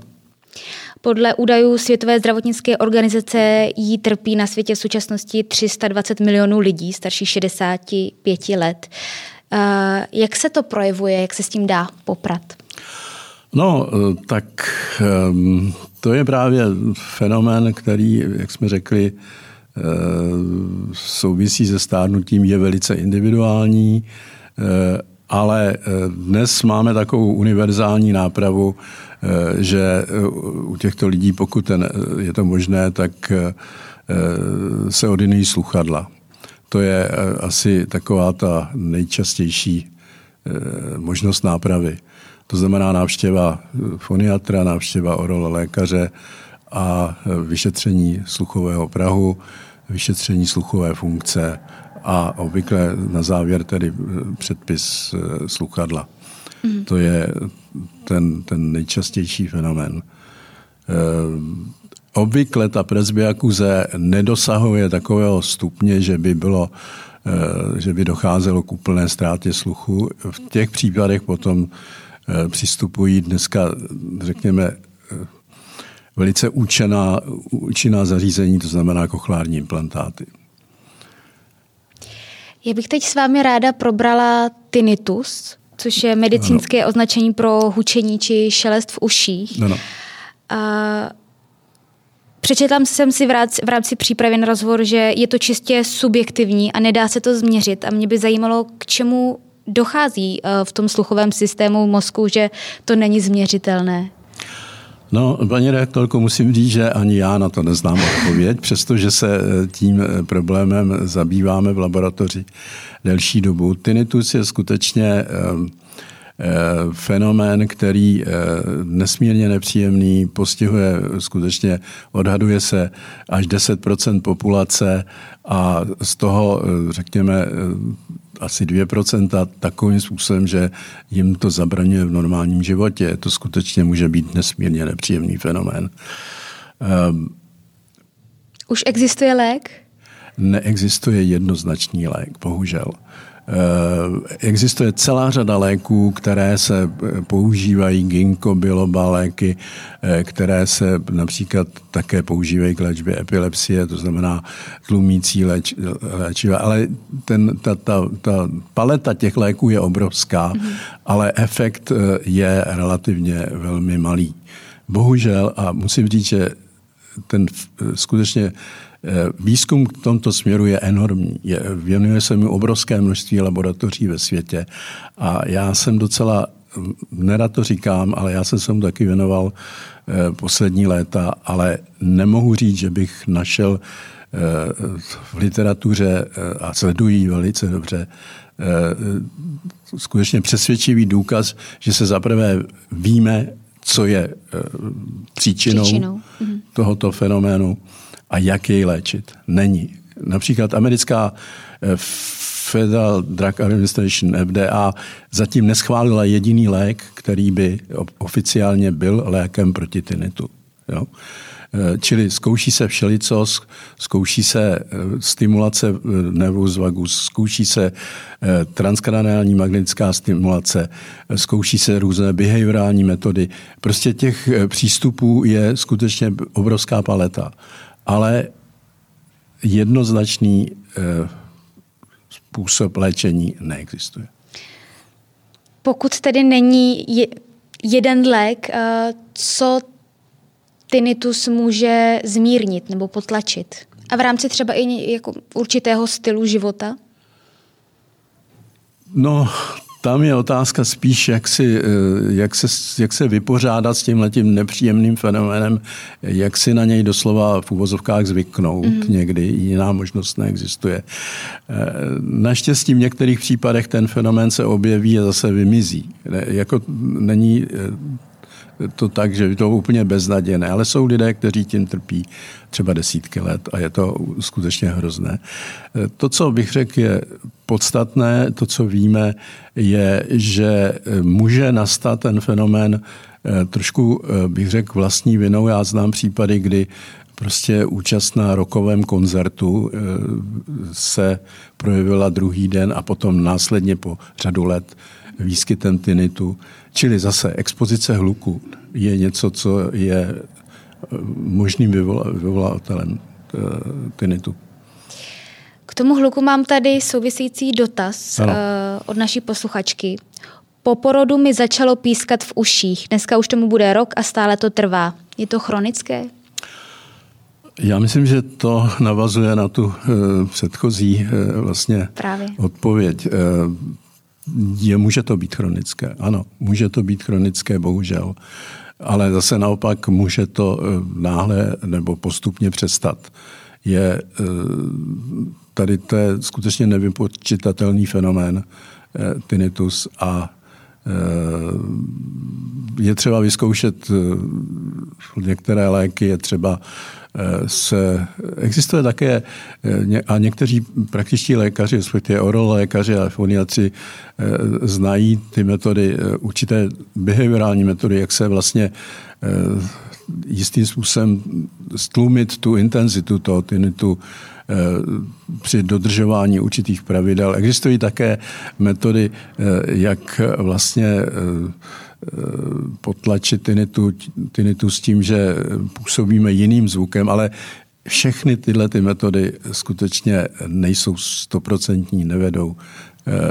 Speaker 1: Podle údajů Světové zdravotnické organizace jí trpí na světě v současnosti 320 milionů lidí starších 65 let. Eh, jak se to projevuje, jak se s tím dá poprat?
Speaker 2: No, eh, tak ehm, to je právě fenomén, který, jak jsme řekli, souvisí se stárnutím, je velice individuální, eh, ale eh, dnes máme takovou univerzální nápravu, že u těchto lidí, pokud je to možné, tak se ordinují sluchadla. To je asi taková ta nejčastější možnost nápravy. To znamená návštěva foniatra, návštěva orol lékaře a vyšetření sluchového prahu, vyšetření sluchové funkce a obvykle na závěr tedy předpis sluchadla. Mm. To je ten, ten nejčastější fenomén. Obvykle ta presbyakuze nedosahuje takového stupně, že by bylo eh, že by docházelo k úplné ztrátě sluchu. V těch případech potom eh, přistupují dneska, řekněme, eh, velice účená, účinná zařízení, to znamená kochlární implantáty.
Speaker 1: Já bych teď s vámi ráda probrala tinnitus, což je medicínské ano. označení pro hučení či šelest v uších. Ano. A Přečetla jsem si v rámci, v rámci přípravy na rozhovor, že je to čistě subjektivní a nedá se to změřit. A mě by zajímalo, k čemu dochází eh, v tom sluchovém systému mozku, že to není změřitelné.
Speaker 2: No, paní rektorko, musím říct, že ani já na to neznám odpověď, přestože se eh, tím eh, problémem zabýváme v laboratoři delší dobu. Tinnitus je skutečně Eh, fenomén, který nesmírně nepříjemný, postihuje skutečně, odhaduje se až 10% populace a z toho, řekněme, asi 2% takovým způsobem, že jim to zabraňuje v normálním životě. To skutečně může být nesmírně nepříjemný fenomén.
Speaker 1: Už existuje lék?
Speaker 2: Neexistuje jednoznačný lék, bohužel. Eh, existuje celá řada léků, které se eh, používají, ginkgo biloba léky, eh, které se například také používají k léčbě epilepsie, to znamená tlumící léč, léčiva. Ale ten, ta, ta, ta paleta těch léků je obrovská, mm-hmm. ale efekt je relativně velmi malý. Bohužel, a musím říct, že ten skutečně výzkum v tomto směru je enormní. Je, věnuje se mu obrovské množství laboratoří ve světě a já jsem docela, hm, nerad to říkám, ale já jsem se mu taky věnoval eh, poslední léta, ale nemohu říct, že bych našel eh, v literatuře a sledují velice dobře skutečně přesvědčivý důkaz, že se zaprvé víme, co je příčinou, příčinou. Mhm. tohoto fenoménu a jak jej léčit. Není. Například americká eh, Federal Drug Administration, FDA, zatím neschválila jediný lék, který by oficiálně byl lékem proti tinnitu. Jo? Eh, čili zkouší se všelico, zkouší se eh, stimulace nervus vagus, zkouší se transkraniální magnetická stimulace, zkouší se různé behaviorální metody. Prostě těch přístupů je skutečně obrovská paleta ale jednoznačný eh, způsob léčení neexistuje.
Speaker 1: Pokud tedy není jeden lék, eh, co tinnitus může zmírnit nebo potlačit? A v rámci třeba i jako určitého stylu života?
Speaker 2: No, tam je otázka spíš, jak, si, eh, jak, se, jak se vypořádat s tím letím nepříjemným fenoménem, jak si na něj doslova v úvozovkách zvyknout mm-hmm. někdy. Jiná možnost neexistuje. Eh, naštěstí v některých případech ten fenomén se objeví a zase vymizí. Jako není eh, to tak, že je to úplně beznadějné, ale jsou lidé, kteří tím trpí třeba desítky let a je to skutečně hrozné. To, co bych řekl, je podstatné, to, co víme, je, že může nastat ten fenomén eh, trošku, eh, bych řekl, vlastní vinou. Já znám případy, kdy prostě účast na rokovém koncertu eh, se projevila druhý den a potom následně po řadu let výskytem tinnitu. Čili zase expozice hluku je něco, co je možným vyvolatelem tinnitu.
Speaker 1: K tomu hluku mám tady související dotaz ano. uh, od naší posluchačky. Po porodu mi začalo pískat v uších. Dneska už tomu bude rok a stále to trvá. Je to chronické?
Speaker 2: Já myslím, že to navazuje na tu předchozí vlastně Právě. odpověď. Je, může to být chronické. Ano, může to být chronické, bohužel. Ale zase naopak může to uh, náhle nebo postupně přestat. Je uh, tady to je skutečně nevypočitatelný fenomén. tinnitus a je třeba vyzkoušet některé léky, je třeba se, existuje také, a někteří praktičtí lékaři, respektive lékaři a foniatři, znají ty metody, určité behaviorální metody, jak se vlastně jistým způsobem stlumit tu intenzitu toho tinnitu eh, při dodržování určitých pravidel. Existují také metody, eh, jak vlastně eh, potlačit tinnitu, tinnitu s tím, že působíme jiným zvukem, ale všechny tyhle ty metody skutečně nejsou stoprocentní, nevedou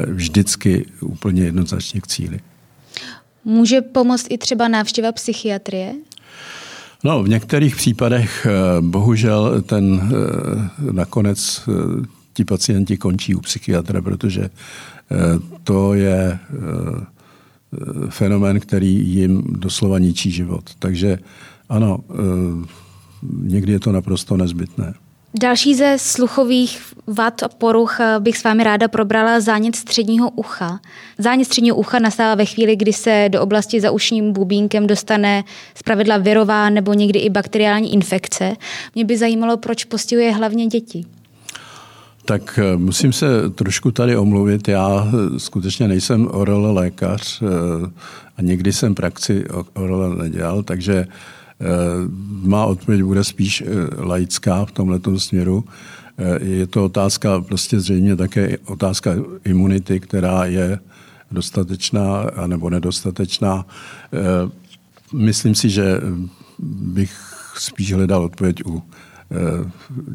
Speaker 2: vždycky úplně jednoznačně k cíli.
Speaker 1: Může pomoct i třeba návštěva psychiatrie?
Speaker 2: No, v některých případech eh, bohužel ten eh, nakonec eh, ti pacienti končí u psychiatra, protože to je fenomén, který jim doslova ničí život. Takže ano, někdy je to naprosto nezbytné.
Speaker 1: Další ze sluchových vad a poruch eh, bych s vámi ráda probrala zánět středního ucha. Zánět středního ucha nastává ve chvíli, kdy se do oblasti za ušním bubínkem dostane zpravidla virová nebo někdy i bakteriální infekce. Mě by zajímalo, proč postihuje hlavně děti.
Speaker 2: Tak eh, musím se trošku tady omluvit. Já eh, skutečně nejsem oral lékař a nikdy jsem praxi oral nedělal, takže má odpověď bude spíš eh, laická v tomto směru. Eh, je to otázka prostě zřejmě také otázka imunity, která je dostatečná nebo nedostatečná. Myslím si, že bych spíš hledal odpověď u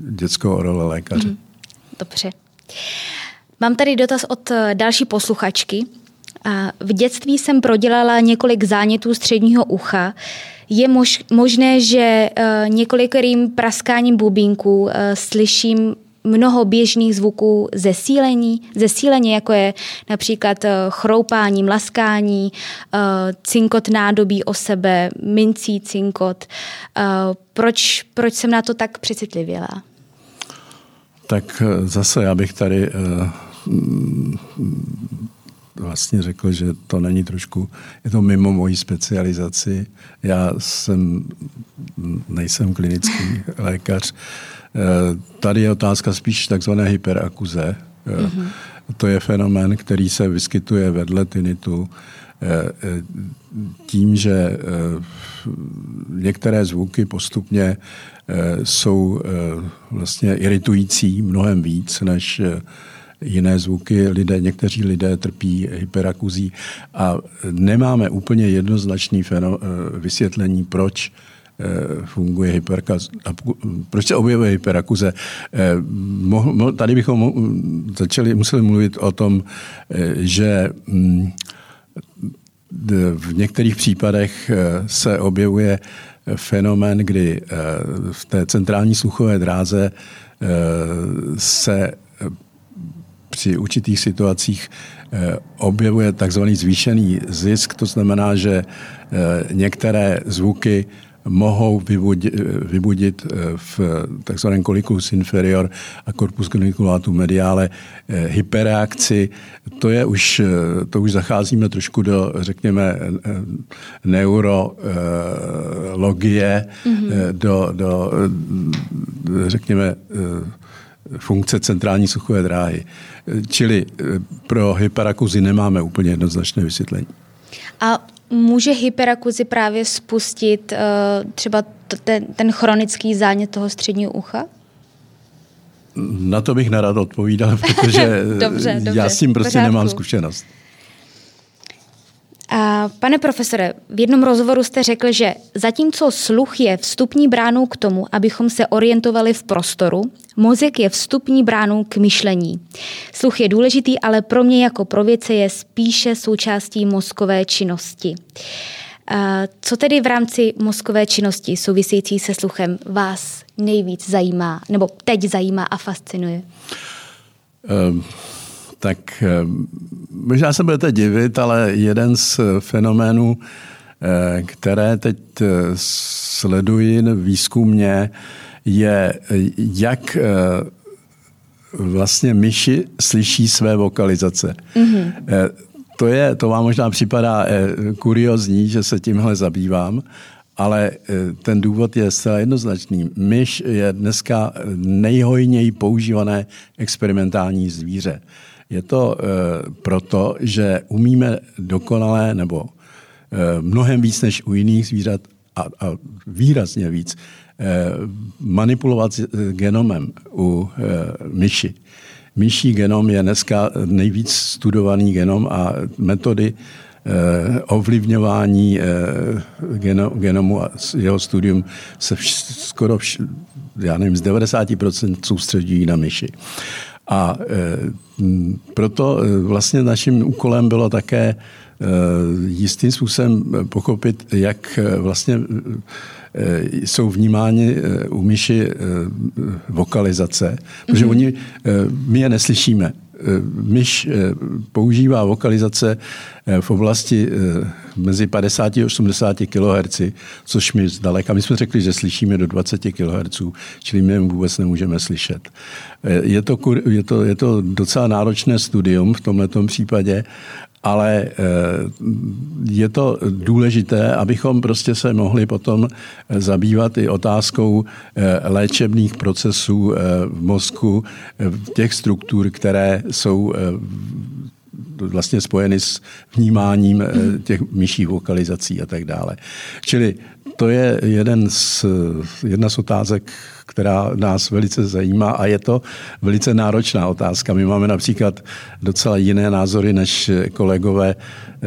Speaker 2: dětského orole lékaře. Mhm.
Speaker 1: Dobře. Mám tady dotaz od další posluchačky. V dětství jsem prodělala několik zánětů středního ucha. Je mož, možné, že uh, několikrým praskáním bubínku uh, slyším mnoho běžných zvuků zesílení, zesílení, jako je například uh, chroupání, mlaskání, cinkot nádobí o sebe, mincí cinkot. Proč, proč jsem na to tak přecitlivěla?
Speaker 2: Tak zase já bych tady vlastně řekl, že to není trošku, je to mimo moji specializaci. Já jsem, nejsem klinický lékař. Eh, tady je otázka spíš takzvané hyperakuze. Mm-hmm. To je fenomén, který se vyskytuje vedle tinitu eh, tím, že některé zvuky postupně jsou vlastně iritující mnohem víc než jiné zvuky. Lidé, někteří lidé trpí hyperakuzí a nemáme úplně jednoznačný eh, vysvětlení, proč eh, funguje hyperakuz, proč se objevuje hyperakuze. Eh, tady bychom začali, museli mluvit o tom, že mm, v některých případech se objevuje fenomén, kdy v té centrální sluchové dráze se při určitých situacích eh, objevuje takzvaný zvýšený zisk, to znamená, že eh, některé zvuky mohou vybudit, vybudit eh, v takzvaném coliculus inferior a corpus geniculatu mediale hyperreakci. To, je už, to už zacházíme trošku do, řekněme, neurologie, mm-hmm. do, do, řekněme, funkce centrální suchové dráhy. Čili eh, pro hyperakuzi nemáme úplně jednoznačné vysvětlení.
Speaker 1: A může hyperakuzi právě spustit uh, třeba ten, ten chronický zánět toho středního ucha?
Speaker 2: Na to bych nerad odpovídal, protože dobře, dobře, já s tím prostě pořádku. nemám zkušenost.
Speaker 1: Pane profesore, v jednom rozhovoru jste řekl, že zatímco sluch je vstupní bránou k tomu, abychom se orientovali v prostoru, mozek je vstupní bránou k myšlení. Sluch je důležitý, ale pro mě jako pro věce je spíše součástí mozkové činnosti. Co tedy v rámci mozkové činnosti související se sluchem vás nejvíc zajímá, nebo teď zajímá a fascinuje? Um
Speaker 2: tak eh, možná se budete divit, ale jeden z fenoménů, eh, které teď eh, sleduji výzkumně, je, jak vlastně myši slyší své vokalizace. Mm-hmm. To, je, to vám možná připadá kuriozní, že se tímhle zabývám, ale ten důvod je zcela jednoznačný. Myš je dneska nejhojněji používané experimentální zvíře. Je to proto, že umíme dokonale nebo mnohem víc než u jiných zvířat a, a výrazně víc Eh, manipulovat eh, genomem u eh, myši. Myší genom je dneska nejvíc studovaný genom a metody ovlivňování genomu a jeho studium se skoro, já nevím, z 90% soustředí na myši. A proto vlastně naším úkolem bylo také jistým způsobem pochopit, jak vlastně jsou vnímáni u myši vokalizace, protože mm-hmm. oni, my je neslyšíme. Myš používá vokalizace v oblasti mezi 50 a 80 kHz, což my zdaleka, my jsme řekli, že slyšíme do 20 kHz, čili my vůbec nemůžeme slyšet. Je to, je to, je to docela náročné studium v tomto případě ale eh, je to důležité, abychom prostě se mohli potom zabývat i otázkou eh, léčebných procesů eh, v mozku, těch struktur, které jsou vlastně spojeny s vnímáním těch myších vokalizací a tak dále. Čili to je jeden z, jedna z otázek, která nás velice zajímá a je to velice náročná otázka. My máme například docela jiné názory než kolegové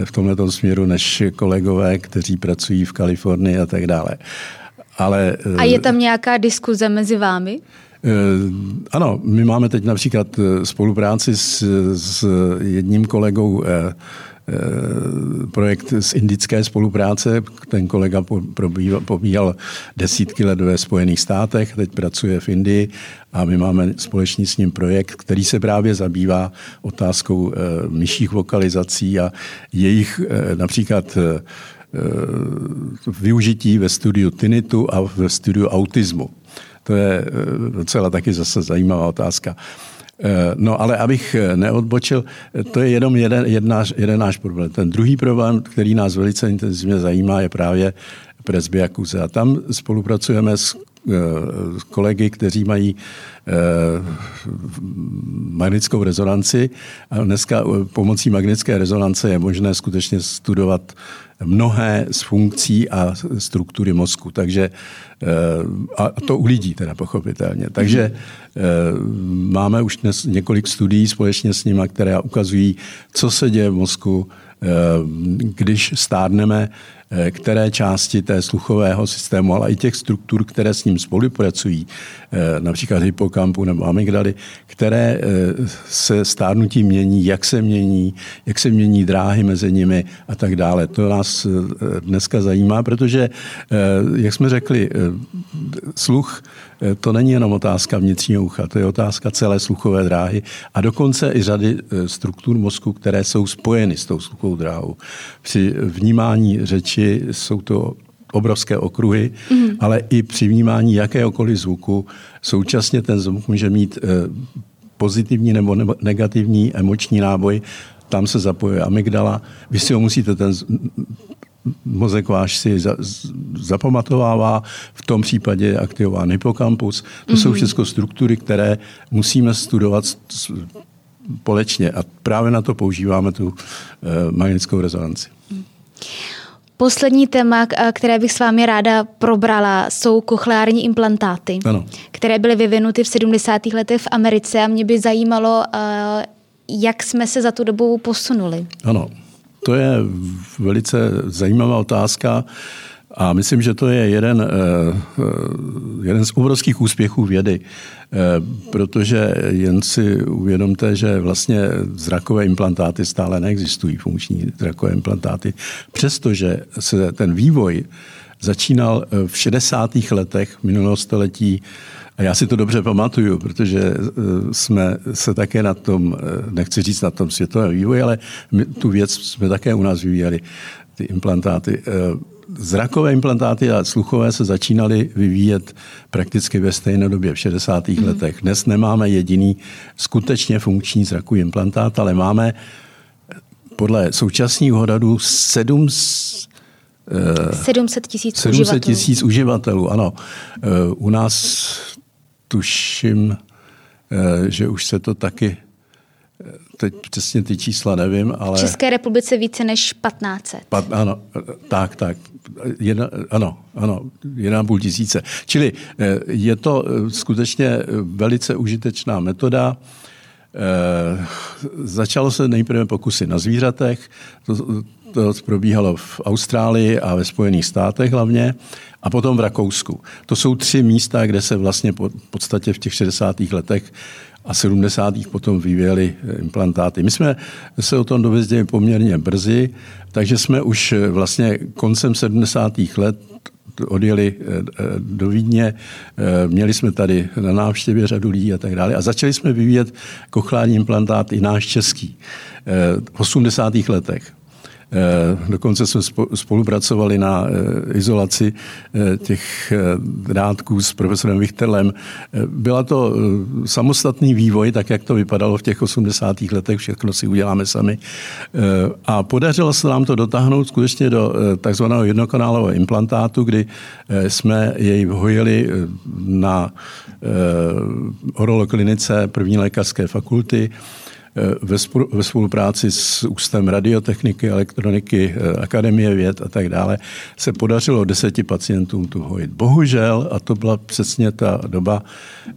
Speaker 2: v tomto směru, než kolegové, kteří pracují v Kalifornii a tak dále.
Speaker 1: Ale, a je tam nějaká diskuze mezi vámi?
Speaker 2: Eh, ano, my máme teď například eh, spolupráci s, s jedním kolegou eh, Eh, projekt z indické spolupráce. Ten kolega pobíhal desítky let ve Spojených státech, teď pracuje v Indii a my máme společný s ním projekt, který se právě zabývá otázkou eh, myších vokalizací a jejich eh, například využití ve studiu tinnitu a ve studiu autismu. To je docela taky zase zajímavá otázka. Eh, no ale abych eh, neodbočil, eh, to je jenom jeden, jedna, jeden náš problém. Ten druhý problém, který nás velice intenzivně zajímá, je právě presbyakuze. A tam spolupracujeme s kolegy, kteří mají magnetickou rezonanci. A dneska pomocí magnetické rezonance je možné skutečně studovat mnohé z funkcí a struktury mozku. Takže, eh, a to u lidí teda pochopitelně. Takže eh, máme už dnes několik studií společně s nimi, které ukazují, co se děje v mozku, eh, když stárneme, které části té sluchového systému, ale i těch struktur, které s ním spolupracují, eh, například hypokampu nebo amygdaly, které eh, se stárnutí mění, jak se mění, jak se mění dráhy mezi nimi a tak dále. To nás dneska zajímá, protože, jak jsme řekli, sluch to není jenom otázka vnitřního ucha, to je otázka celé sluchové dráhy a dokonce i řady struktur mozku, které jsou spojeny s tou sluchovou dráhou. Při vnímání řeči řeči, jsou to obrovské okruhy, mm. ale i při vnímání jakéhokoliv zvuku současně ten zvuk může mít eh, pozitivní nebo negativní emoční náboj. Tam se zapojuje amygdala. Vy si ho musíte ten mozek váš si za, zapamatovává, v tom případě je aktivován hypokampus. To mm-hmm. jsou mhm. všechno struktury, které musíme studovat společně a právě na to používáme tu uh, magnetickou rezonanci. Mm.
Speaker 1: Poslední téma, které bych s vámi ráda probrala, jsou kochleární implantáty, ano. které byly vyvinuty v 70. letech v Americe a mě by zajímalo, jak jsme se za tu dobu posunuli.
Speaker 2: Ano, to je velice zajímavá otázka. A myslím, že to je jeden, eh, eh, jeden z obrovských úspěchů vědy, eh, protože jen si uvědomte, že vlastně zrakové implantáty stále neexistují, funkční zrakové implantáty, přestože se ten vývoj začínal v 60. letech minulého století a já si to dobře pamatuju, protože jsme se také na tom, nechci říct na tom světovém vývoji, ale my tu věc jsme také u nás vyvíjeli, ty implantáty zrakové implantáty a sluchové se začínaly vyvíjet prakticky ve stejné době, v 60. Mm. letech. Dnes nemáme jediný skutečně funkční zrakový implantát, ale máme podle současných odhadů 7
Speaker 1: 700 tisíc
Speaker 2: 700 tisíc uživatelů, ano. U nás tuším, že už se to taky teď přesně ty čísla nevím, ale...
Speaker 1: V České republice více než 1500.
Speaker 2: Pat, ano, tak, tak. Jedna, ano, ano, 1,5 tisíce. Čili eh, je to eh, skutečně velice užitečná metoda. Eh, začalo se nejprve pokusy na zvířatech, to, to probíhalo v Austrálii a ve Spojených státech hlavně, a potom v Rakousku. To jsou tři místa, kde se vlastně v podstatě v těch 60. letech a 70. potom vyvíjeli eh, implantáty. My jsme se o tom dověděli poměrně brzy, takže jsme už eh, vlastně koncem 70. let odjeli eh, do Vídně, měli jsme tady na návštěvě řadu lidí a tak dále a začali jsme vyvíjet kochlání implantát i náš český v 80. letech. Eh, dokonce jsme spolupracovali na eh, izolaci eh, těch drádků s profesorem Vichtelem. Byla to samostatný vývoj, tak jak to vypadalo v těch 80. letech, všechno si uděláme sami. A podařilo se nám to dotáhnout skutečně do takzvaného jednokanálového implantátu, kdy jsme jej hojili na oroloklinice první lékařské fakulty ve spolupráci s Ústem radiotechniky, elektroniky, eh, Akademie věd a tak dále, se podařilo deseti pacientům tu hojit. Bohužel, a to byla přesně ta doba, eh,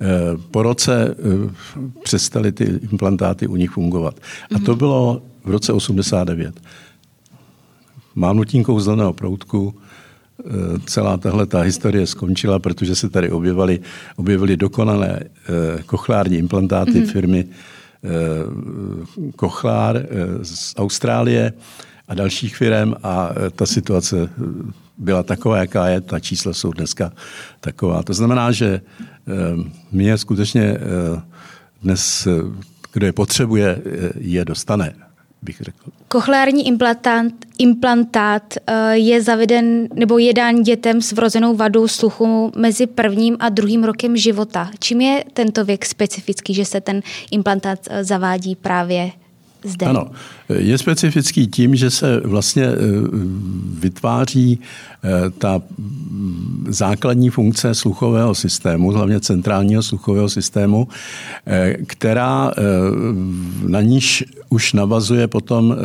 Speaker 2: po roce eh, přestaly ty implantáty u nich fungovat. A to mhm. bylo v roce 89. Mávnutím kouzelného proutku celá tahle ta historie skončila, protože se tady objevily, objevily dokonalé kochlární implantáty mm-hmm. firmy Eh, Kochlár eh, z Austrálie a dalších firm a eh, ta situace byla taková, jaká je, ta čísla jsou dneska taková. To znamená, že mě skutečně dnes, kdo je potřebuje, je dostane bych řekl.
Speaker 1: Kochleární implantát, implantát eh, je zaveden nebo je dán dětem s vrozenou vadou sluchu mezi prvním a druhým rokem života. Čím je tento věk specifický, že se ten implantát eh, zavádí právě zde?
Speaker 2: Ano, je specifický tím, že se vlastně eh, vytváří ta základní funkce sluchového systému, hlavně centrálního sluchového systému, která na níž už navazuje potom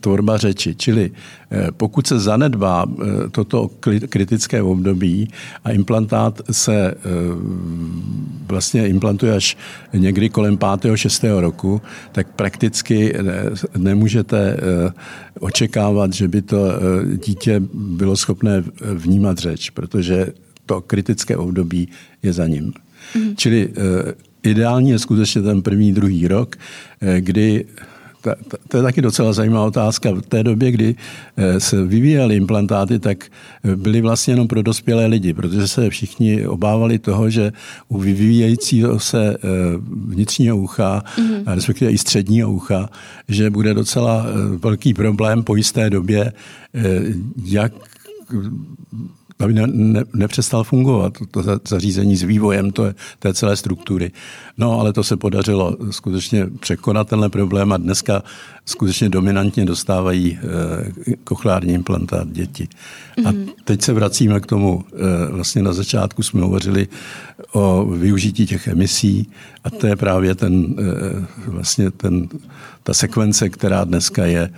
Speaker 2: tvorba řeči. Čili eh, pokud se zanedbá eh, toto kritické období a implantát se eh, vlastně implantuje až někdy kolem 5. 6. roku, tak prakticky nemůžete očekávat, že by to dítě bylo schopné vnímat řeč, protože to kritické období je za ním. Mm. Čili ideální je skutečně ten první, druhý rok, kdy ta, ta, to je taky docela zajímavá otázka. V té době, kdy eh, se vyvíjely implantáty, tak eh, byly vlastně jenom pro dospělé lidi, protože se všichni obávali toho, že u vyvíjejícího se eh, vnitřního ucha, mm-hmm. respektive i středního ucha, že bude docela velký problém po jisté době, jak aby ne, ne, nepřestal fungovat to zařízení s vývojem to, té celé struktury. No, ale to se podařilo skutečně překonat tenhle problém a dneska skutečně dominantně dostávají eh, kochlární implantát děti. Mm-hmm. A mhm. teď se vracíme k tomu, eh, vlastně na začátku jsme hovořili o využití těch emisí a to je právě ten, eh, vlastně ten, ta sekvence, která dneska je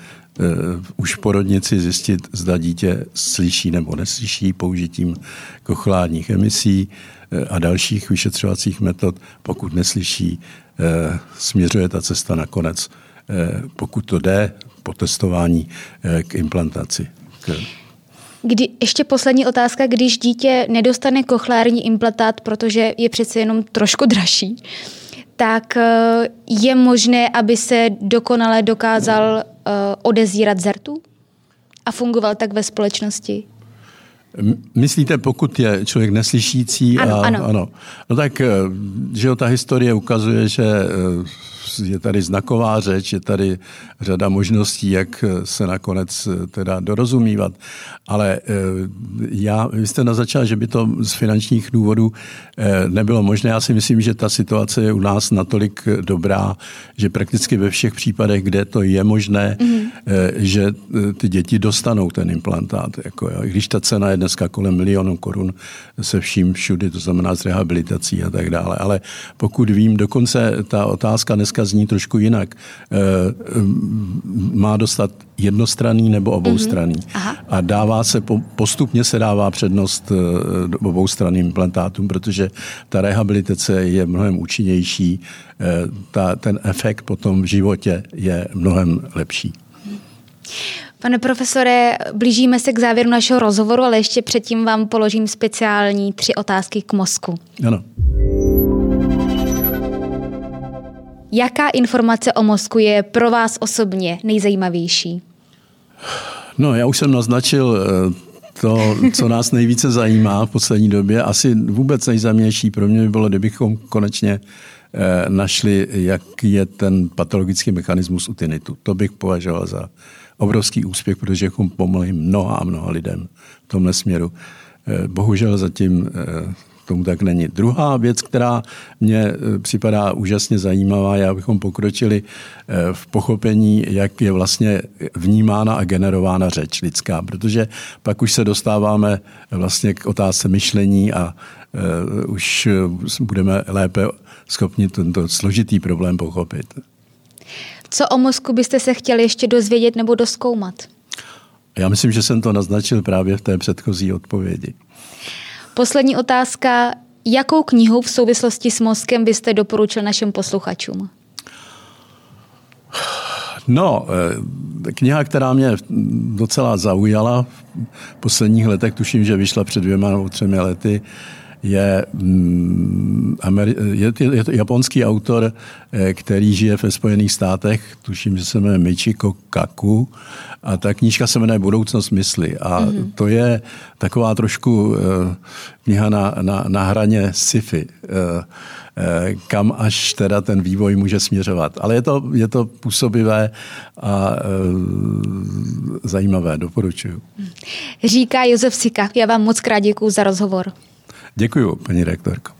Speaker 2: už v porodnici zjistit, zda dítě slyší nebo neslyší použitím kochládních emisí eh, a dalších vyšetřovacích metod. Pokud neslyší, eh, směřuje ta cesta nakonec, pokud to jde, po testování k implantaci.
Speaker 1: Kdy, ještě poslední otázka, když dítě nedostane kochlární implantát, protože je přece jenom trošku dražší, tak je možné, aby se dokonale dokázal Eh, odezírat zertu a fungoval tak ve společnosti?
Speaker 2: Myslíte, pokud je člověk neslyšící?
Speaker 1: Ano, a, ano.
Speaker 2: ano. No tak, eh, že ta historie ukazuje, že eh, je tady znaková řeč, je tady řada možností, jak se nakonec teda dorozumívat. Ale já, vy jste nazačal, že by to z finančních důvodů nebylo možné. Já si myslím, že ta situace je u nás natolik dobrá, že prakticky ve všech případech, kde to je možné, mm-hmm. že ty děti dostanou ten implantát. Jako, když ta cena je dneska kolem milionu korun se vším všudy, to znamená s rehabilitací a tak dále. Ale pokud vím, dokonce ta otázka dneska zní trošku jinak. Eh, má dostat jednostranný nebo oboustranný. Mm-hmm. A dává se, postupně se dává přednost eh, oboustranným implantátům, protože ta rehabilitace je mnohem účinnější, eh, ta, ten efekt potom v životě je mnohem lepší.
Speaker 1: Pane profesore, blížíme se k závěru našeho rozhovoru, ale ještě předtím vám položím speciální tři otázky k mozku.
Speaker 2: Ano.
Speaker 1: Jaká informace o mozku je pro vás osobně nejzajímavější?
Speaker 2: No, já už jsem naznačil eh, to, co nás nejvíce zajímá v poslední době. Asi vůbec nejzajímavější pro mě by bylo, kdybychom konečně eh, našli, jaký je ten patologický mechanismus u. To bych považoval za obrovský úspěch, protože pomohli mnoha a mnoha lidem v tomhle směru. Eh, bohužel zatím tomu tak není. Druhá věc, která mě e, připadá úžasně zajímavá, je, abychom pokročili e, v pochopení, jak je vlastně vnímána a generována řeč lidská, protože pak už se dostáváme vlastně k otázce myšlení a e, už budeme lépe schopni tento složitý problém pochopit.
Speaker 1: Co o mozku byste se chtěli ještě dozvědět nebo doskoumat?
Speaker 2: Já myslím, že jsem to naznačil právě v té předchozí odpovědi.
Speaker 1: Poslední otázka. Jakou knihu v souvislosti s mozkem byste doporučil našim posluchačům?
Speaker 2: No, eh, kniha, která mě docela zaujala v posledních letech, tuším, že vyšla před dvěma nebo třemi lety, je, mm, je, je to japonský autor, eh, který žije ve Spojených státech, tuším, že se jmenuje Michiko Kaku a ta knížka se jmenuje Budoucnost mysli a mm-hmm. to je taková trošku eh, kniha na, na, na hraně sci-fi eh, kam až teda ten vývoj může směřovat. Ale je to, je to působivé a zajímavé, doporučuju.
Speaker 1: Říká Josef Sika. Já vám moc krát děkuji za rozhovor.
Speaker 2: Děkuji, paní rektorko.